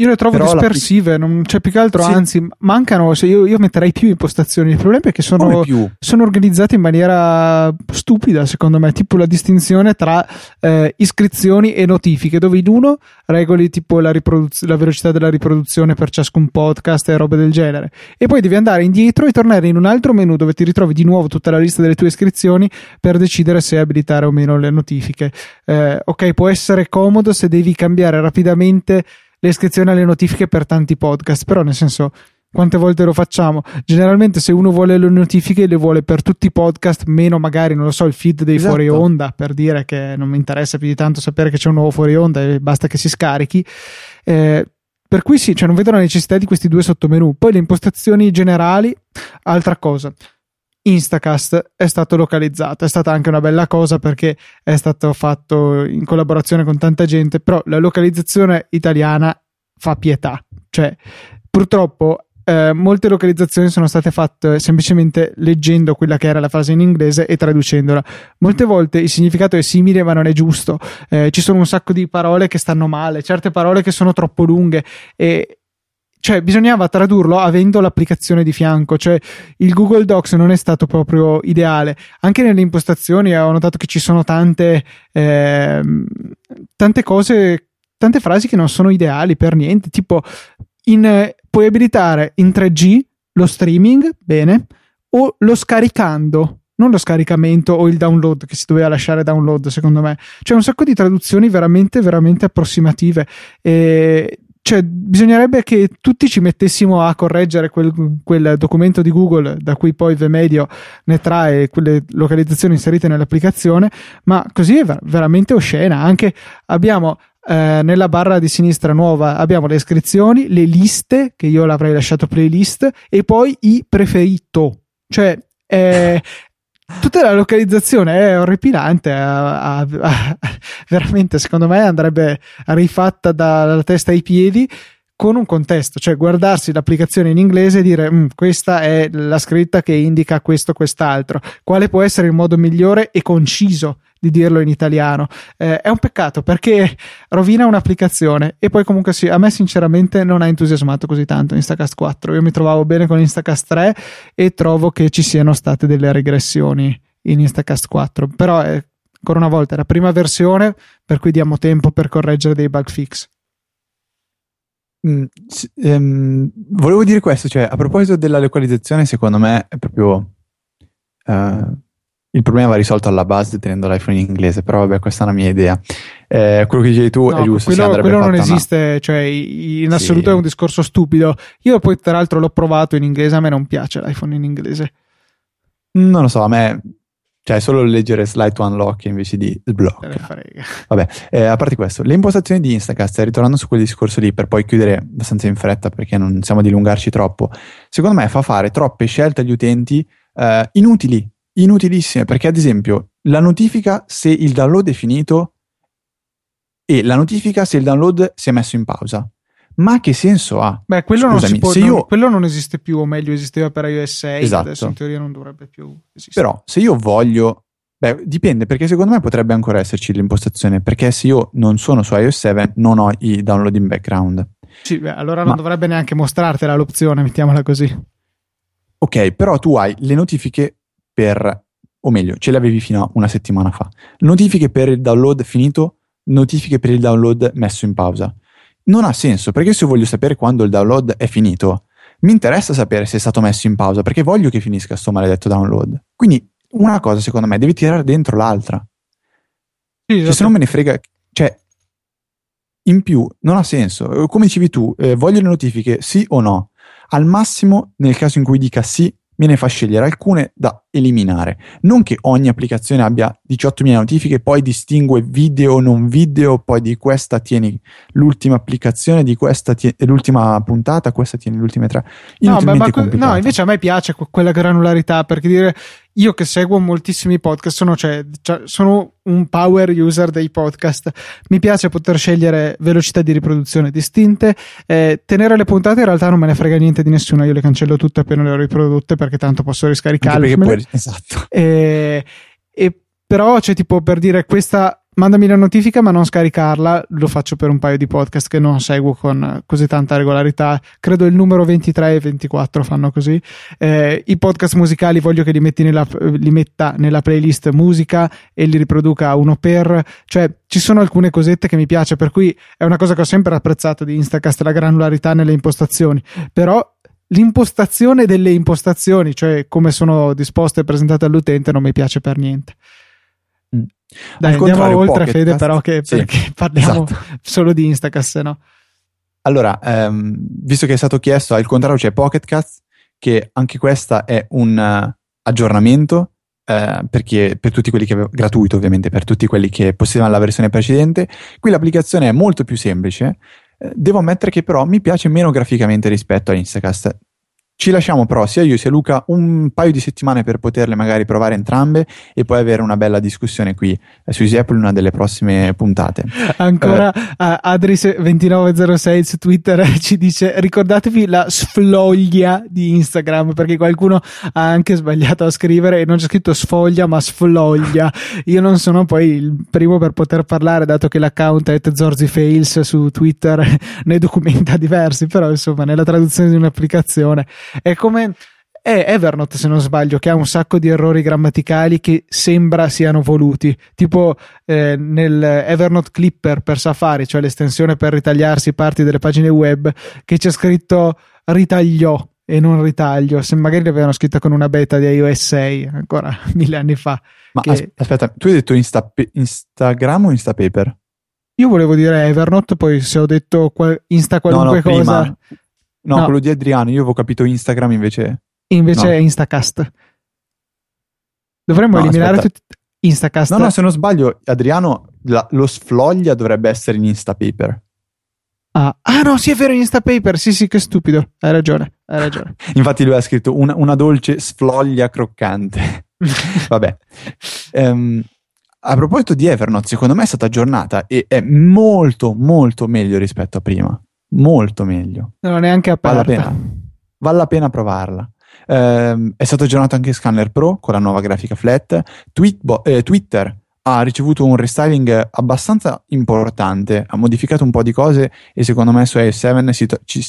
Speaker 1: Io le trovo Però dispersive, non c'è più che altro, sì. anzi, mancano. Se io, io, metterei più impostazioni. Il problema è che sono, sono, organizzate in maniera stupida, secondo me. Tipo la distinzione tra eh, iscrizioni e notifiche, dove in uno regoli tipo la, riproduz- la, velocità della riproduzione per ciascun podcast e robe del genere. E poi devi andare indietro e tornare in un altro menu dove ti ritrovi di nuovo tutta la lista delle tue iscrizioni per decidere se abilitare o meno le notifiche. Eh, ok, può essere comodo se devi cambiare rapidamente le iscrizioni alle notifiche per tanti podcast, però nel senso quante volte lo facciamo? Generalmente se uno vuole le notifiche le vuole per tutti i podcast, meno magari, non lo so, il feed dei esatto. fuori onda, per dire che non mi interessa più di tanto sapere che c'è un nuovo fuori onda e basta che si scarichi. Eh, per cui sì, cioè non vedo la necessità di questi due sottomenu. Poi le impostazioni generali, altra cosa. Instacast è stato localizzato, è stata anche una bella cosa perché è stato fatto in collaborazione con tanta gente, però la localizzazione italiana fa pietà, cioè purtroppo eh, molte localizzazioni sono state fatte semplicemente leggendo quella che era la frase in inglese e traducendola. Molte volte il significato è simile ma non è giusto. Eh, ci sono un sacco di parole che stanno male, certe parole che sono troppo lunghe e cioè bisognava tradurlo avendo l'applicazione di fianco, cioè il Google Docs non è stato proprio ideale. Anche nelle impostazioni ho notato che ci sono tante, eh, tante cose, tante frasi che non sono ideali per niente, tipo in, puoi abilitare in 3G lo streaming, bene, o lo scaricando, non lo scaricamento o il download che si doveva lasciare download, secondo me. C'è un sacco di traduzioni veramente, veramente approssimative. E cioè, bisognerebbe che tutti ci mettessimo a correggere quel, quel, documento di Google da cui poi Vmedio ne trae quelle localizzazioni inserite nell'applicazione, ma così è veramente oscena. Anche abbiamo eh, nella barra di sinistra nuova abbiamo le iscrizioni, le liste, che io l'avrei lasciato playlist, e poi i preferito. Cioè, eh, tutta la localizzazione è orripilante. A, a, a, veramente, secondo me, andrebbe rifatta dalla testa ai piedi con un contesto, cioè guardarsi l'applicazione in inglese e dire mm, questa è la scritta che indica questo, quest'altro, quale può essere il modo migliore e conciso di dirlo in italiano. Eh, è un peccato perché rovina un'applicazione e poi comunque sì, a me sinceramente non ha entusiasmato così tanto Instacast 4. Io mi trovavo bene con Instacast 3 e trovo che ci siano state delle regressioni in Instacast 4, però è, ancora una volta è la prima versione per cui diamo tempo per correggere dei bug fix.
Speaker 2: Mm, um, volevo dire questo, cioè a proposito della localizzazione, secondo me è proprio uh, il problema va risolto alla base tenendo l'iPhone in inglese, però vabbè, questa è una mia idea. Eh, quello che dicevi tu no, è giusto.
Speaker 1: Quello, quello non esiste, una... cioè in assoluto sì. è un discorso stupido. Io poi, tra l'altro, l'ho provato in inglese, a me non piace l'iPhone in inglese.
Speaker 2: Non lo so, a me cioè solo leggere slide to unlock invece di sblocca. Vabbè, eh, a parte questo, le impostazioni di Instacast, ritornando su quel discorso lì per poi chiudere abbastanza in fretta perché non siamo a dilungarci troppo, secondo me fa fare troppe scelte agli utenti eh, inutili inutilissime perché ad esempio la notifica se il download è finito e la notifica se il download si è messo in pausa. Ma che senso ha?
Speaker 1: Beh, quello, Scusami, non, può, non, io... quello non esiste più, o meglio, esisteva per iOS 6, esatto. adesso in teoria non dovrebbe più esistere.
Speaker 2: Però se io voglio Beh, dipende, perché secondo me potrebbe ancora esserci l'impostazione, perché se io non sono su iOS 7 non ho i download in background.
Speaker 1: Sì, beh, allora non dovrebbe neanche mostrartela l'opzione, mettiamola così.
Speaker 2: Ok, però tu hai le notifiche per, o meglio, ce le avevi fino a una settimana fa. Notifiche per il download finito, notifiche per il download messo in pausa. Non ha senso, perché se voglio sapere quando il download è finito, mi interessa sapere se è stato messo in pausa, perché voglio che finisca sto maledetto download. Quindi una cosa, secondo me, devi tirare dentro l'altra. Sì, esatto. cioè, se non me ne frega, cioè, in più non ha senso. Come dicevi tu, eh, voglio le notifiche sì o no? Al massimo, nel caso in cui dica sì, me ne fa scegliere alcune da eliminare. Non che ogni applicazione abbia 18.000 notifiche, poi distingue video non video, poi di questa tieni l'ultima applicazione, di questa tieni l'ultima puntata, questa tieni le ultime tre.
Speaker 1: No, ma, ma, no, invece a me piace quella granularità perché dire io che seguo moltissimi podcast sono, cioè, cioè, sono un power user dei podcast. Mi piace poter scegliere velocità di riproduzione distinte eh, tenere le puntate in realtà non me ne frega niente di nessuno io le cancello tutte appena le ho riprodotte perché tanto posso riscaricarle
Speaker 2: puoi, esatto.
Speaker 1: E, e però c'è tipo per dire questa mandami la notifica ma non scaricarla. Lo faccio per un paio di podcast che non seguo con così tanta regolarità. Credo il numero 23 e 24 fanno così. Eh, i podcast musicali voglio che li, nella, li metta nella playlist musica e li riproduca uno per. Cioè ci sono alcune cosette che mi piace per cui è una cosa che ho sempre apprezzato di Instacast la granularità nelle impostazioni. Però l'impostazione delle impostazioni cioè come sono disposte e presentate all'utente non mi piace per niente. Dai, andiamo oltre Fede, però, che, sì, perché parliamo esatto. solo di Instacast, no?
Speaker 2: Allora, ehm, visto che è stato chiesto, al contrario c'è Pocket Cast, che anche questa è un uh, aggiornamento eh, perché, per tutti quelli che avevo, gratuito ovviamente, per tutti quelli che possedevano la versione precedente. Qui l'applicazione è molto più semplice. Eh, devo ammettere che però mi piace meno graficamente rispetto a Instacast. Ci lasciamo però sia io sia Luca un paio di settimane per poterle magari provare entrambe e poi avere una bella discussione qui eh, su Easy Apple in una delle prossime puntate.
Speaker 1: Ancora eh, Adris2906 su Twitter ci dice ricordatevi la sfloglia di Instagram perché qualcuno ha anche sbagliato a scrivere e non c'è scritto sfoglia ma sfloglia. Io non sono poi il primo per poter parlare dato che l'account è Zorzifails su Twitter ne documenta diversi, però insomma nella traduzione di un'applicazione è come è Evernote, se non sbaglio, che ha un sacco di errori grammaticali che sembra siano voluti. Tipo eh, nel Evernote Clipper per Safari, cioè l'estensione per ritagliarsi parti delle pagine web, che c'è scritto ritagliò e non ritaglio. Se magari l'avevano scritta con una beta di iOS 6 ancora mille anni fa.
Speaker 2: Ma che... aspetta, tu hai detto Insta, Instagram o Instapaper?
Speaker 1: Io volevo dire Evernote, poi se ho detto Insta qualunque no, no, cosa. Prima
Speaker 2: No, no, quello di Adriano, io avevo capito Instagram invece.
Speaker 1: Invece no. è Instacast. Dovremmo no, eliminare tutti Instacast.
Speaker 2: No, no, se non sbaglio, Adriano, la, lo sfloglia dovrebbe essere in Instapaper.
Speaker 1: Ah, ah, no, sì, è vero, in Instapaper. Sì, sì, che stupido. Hai ragione, hai ragione.
Speaker 2: Infatti lui ha scritto una, una dolce sfloglia croccante. Vabbè. Um, a proposito di Evernote, secondo me è stata aggiornata e è molto, molto meglio rispetto a prima molto meglio.
Speaker 1: Non è neanche aperta.
Speaker 2: Vale la pena, vale la pena provarla. Eh, è stato aggiornato anche Scanner Pro con la nuova grafica flat. Tweetbo- eh, Twitter ha ricevuto un restyling abbastanza importante, ha modificato un po' di cose e secondo me su iOS 7 si to- ci,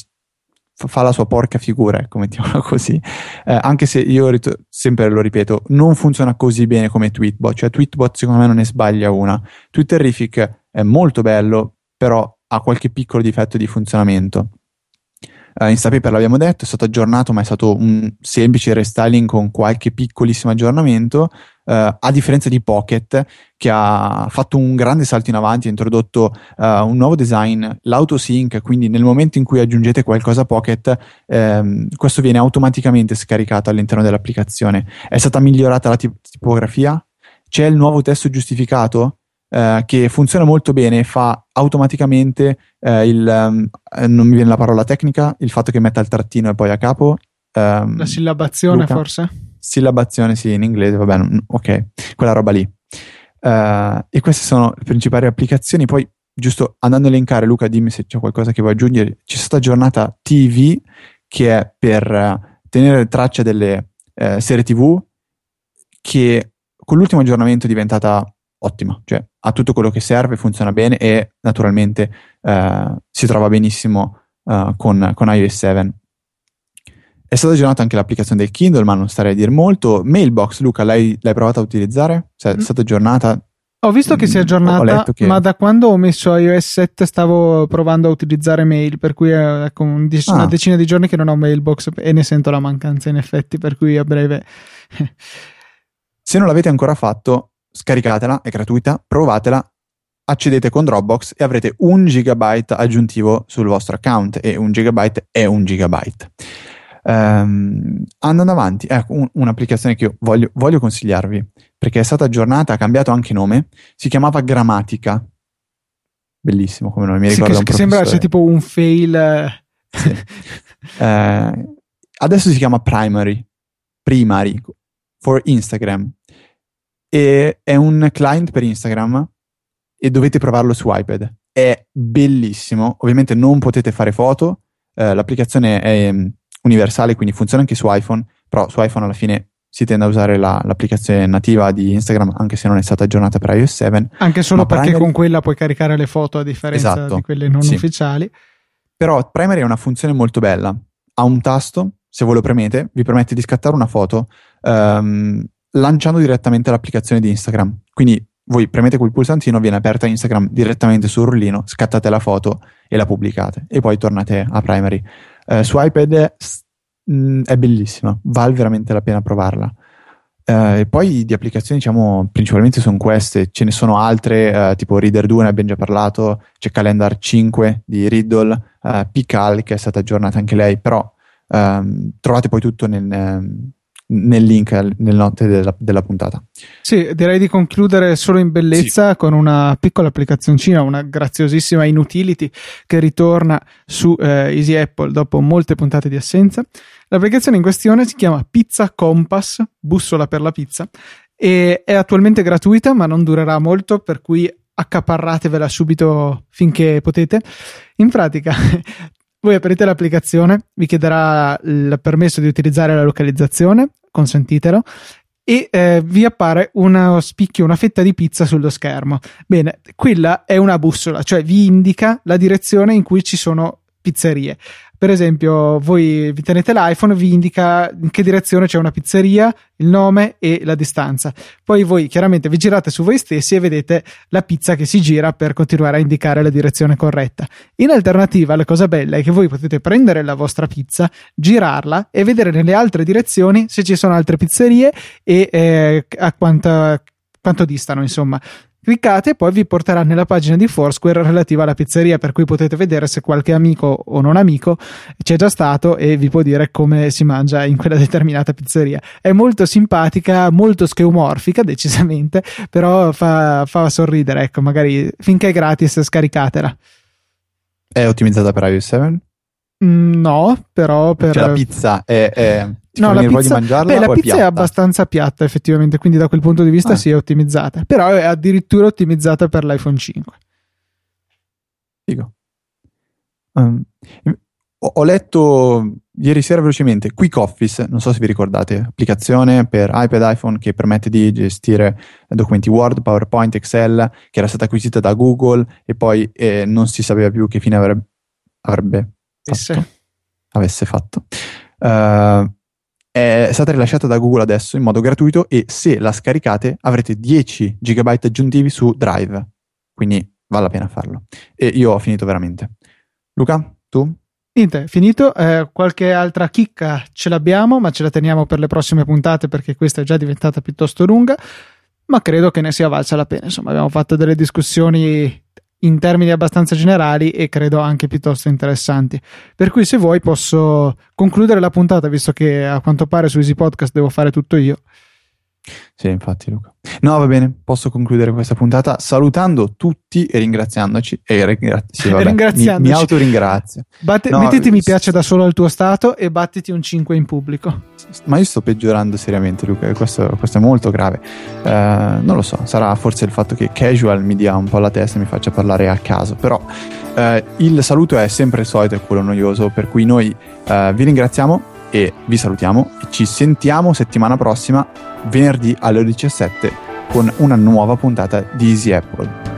Speaker 2: fa la sua porca figura, ecco, mettiamola così. Eh, anche se io rit- sempre lo ripeto, non funziona così bene come Tweetbot, cioè Tweetbot secondo me non ne sbaglia una. Twitterific è molto bello, però ha qualche piccolo difetto di funzionamento. Uh, Instapaper l'abbiamo detto, è stato aggiornato, ma è stato un semplice restyling con qualche piccolissimo aggiornamento. Uh, a differenza di Pocket, che ha fatto un grande salto in avanti, ha introdotto uh, un nuovo design, l'autosync, quindi nel momento in cui aggiungete qualcosa a Pocket, ehm, questo viene automaticamente scaricato all'interno dell'applicazione. È stata migliorata la tip- tipografia, c'è il nuovo testo giustificato, eh, che funziona molto bene fa automaticamente eh, il, um, non mi viene la parola tecnica, il fatto che metta il trattino e poi a capo.
Speaker 1: Um, la sillabazione Luca? forse?
Speaker 2: Sillabazione sì, in inglese, va bene, ok, quella roba lì. Uh, e queste sono le principali applicazioni. Poi, giusto andando a elencare, Luca, dimmi se c'è qualcosa che vuoi aggiungere. C'è stata giornata TV che è per uh, tenere traccia delle uh, serie TV che con l'ultimo aggiornamento è diventata ottima, cioè ha tutto quello che serve, funziona bene e naturalmente eh, si trova benissimo eh, con, con, iOS 7. È stata aggiornata anche l'applicazione del Kindle, ma non starei a dire molto. Mailbox, Luca, l'hai, l'hai provata a utilizzare? Cioè, è mm. stata aggiornata?
Speaker 1: Ho visto che si è mm, aggiornata, che... ma da quando ho messo iOS 7 stavo provando a utilizzare mail, per cui è ecco, un dic- ah. una decina di giorni che non ho mailbox e ne sento la mancanza in effetti, per cui a breve...
Speaker 2: Se non l'avete ancora fatto, scaricatela, è gratuita, provatela, accedete con Dropbox e avrete un gigabyte aggiuntivo sul vostro account e un gigabyte è un gigabyte. Um, andando avanti, ecco un, un'applicazione che io voglio, voglio, consigliarvi perché è stata aggiornata, ha cambiato anche nome, si chiamava Grammatica. Bellissimo come nome, mi ricordo
Speaker 1: sì, che, che sembra sia tipo un fail.
Speaker 2: Sì. uh, adesso si chiama Primary, Primary for Instagram e è un client per Instagram e dovete provarlo su iPad. È bellissimo, ovviamente non potete fare foto, eh, l'applicazione è um, universale, quindi funziona anche su iPhone, però su iPhone alla fine si tende a usare la, l'applicazione nativa di Instagram anche se non è stata aggiornata per iOS 7.
Speaker 1: Anche solo perché Primary... con quella puoi caricare le foto a differenza esatto, di quelle non sì. ufficiali.
Speaker 2: Però Primary è una funzione molto bella. Ha un tasto, se voi lo premete, vi permette di scattare una foto um, lanciando direttamente l'applicazione di Instagram. Quindi voi premete quel pulsantino, viene aperta Instagram direttamente sul rullino, scattate la foto e la pubblicate e poi tornate a Primary. Eh, su iPad mh, mm, è bellissima, vale veramente la pena provarla. Uh, e poi di applicazioni, diciamo, principalmente sono queste, ce ne sono altre, uh, tipo Reader 2, ne abbiamo già parlato, c'è Calendar 5 di Riddle, uh, Pical che è stata aggiornata anche lei, però um, trovate poi tutto nel, um, nel link, nelle note della, della, puntata.
Speaker 1: Sì, direi di concludere solo in bellezza sì. con una piccola applicazioncina, una graziosissima inutility che ritorna su eh, Easy Apple dopo molte puntate di assenza. L'applicazione in questione si chiama Pizza Compass, bussola per la pizza, e è attualmente gratuita, ma non durerà molto, per cui accaparratevela subito finché potete. In pratica, voi aprite l'applicazione, vi chiederà il permesso di utilizzare la localizzazione, consentitelo, e eh, vi appare uno spicchio, una fetta di pizza sullo schermo. Bene, quella è una bussola, cioè vi indica la direzione in cui ci sono pizzerie. Per esempio, voi vi tenete l'iPhone, vi indica in che direzione c'è una pizzeria, il nome e la distanza. Poi voi chiaramente vi girate su voi stessi e vedete la pizza che si gira per continuare a indicare la direzione corretta. In alternativa, la cosa bella è che voi potete prendere la vostra pizza, girarla e vedere nelle altre direzioni se ci sono altre pizzerie e eh, a quanta, quanto distano, insomma. Cliccate e poi vi porterà nella pagina di Foursquare relativa alla pizzeria, per cui potete vedere se qualche amico o non amico c'è già stato e vi può dire come si mangia in quella determinata pizzeria. È molto simpatica, molto scheomorfica, decisamente, però fa, fa sorridere. Ecco, magari finché è gratis, scaricatela.
Speaker 2: È ottimizzata per iOS 7?
Speaker 1: Mm, no, però per...
Speaker 2: Cioè la pizza è, è
Speaker 1: no, la pizza, beh, la pizza è, è, abbastanza piatta effettivamente, quindi da quel punto di vista ah. sì è ottimizzata, però è addirittura ottimizzata per l'iPhone 5.
Speaker 2: Figo. Um, ho letto ieri sera velocemente Quick Office, non so se vi ricordate, applicazione per iPad iPhone che permette di gestire documenti Word, PowerPoint, Excel, che era stata acquisita da Google e poi eh, non si sapeva più che fine avrebbe, avrebbe fatto, avesse fatto. Uh, è stata rilasciata da Google adesso in modo gratuito e se la scaricate avrete 10 GB aggiuntivi su Drive. Quindi vale la pena farlo. E io ho finito veramente. Luca, tu?
Speaker 1: Niente, finito. Eh, qualche altra chicca ce l'abbiamo, ma ce la teniamo per le prossime puntate perché questa è già diventata piuttosto lunga. Ma credo che ne sia valsa la pena. Insomma, abbiamo fatto delle discussioni in termini abbastanza generali e credo anche piuttosto interessanti. Per cui se vuoi posso concludere la puntata, visto che a quanto pare su Easy Podcast devo fare tutto io.
Speaker 2: Sì, infatti Luca. No, va bene, posso concludere questa puntata salutando tutti e ringraziandoci. E ringra- sì, vabbè, ringraziandoci. Mi, mi autoringrazio.
Speaker 1: Batte, no, mettiti mi piace da solo al tuo stato e battiti un 5 in pubblico.
Speaker 2: Ma io sto peggiorando seriamente Luca, questo, questo è molto grave. Uh, non lo so, sarà forse il fatto che casual mi dia un po' la testa e mi faccia parlare a caso, però uh, il saluto è sempre il solito, è quello noioso, per cui noi uh, vi ringraziamo e vi salutiamo e ci sentiamo settimana prossima venerdì alle 17 con una nuova puntata di Easy Apple.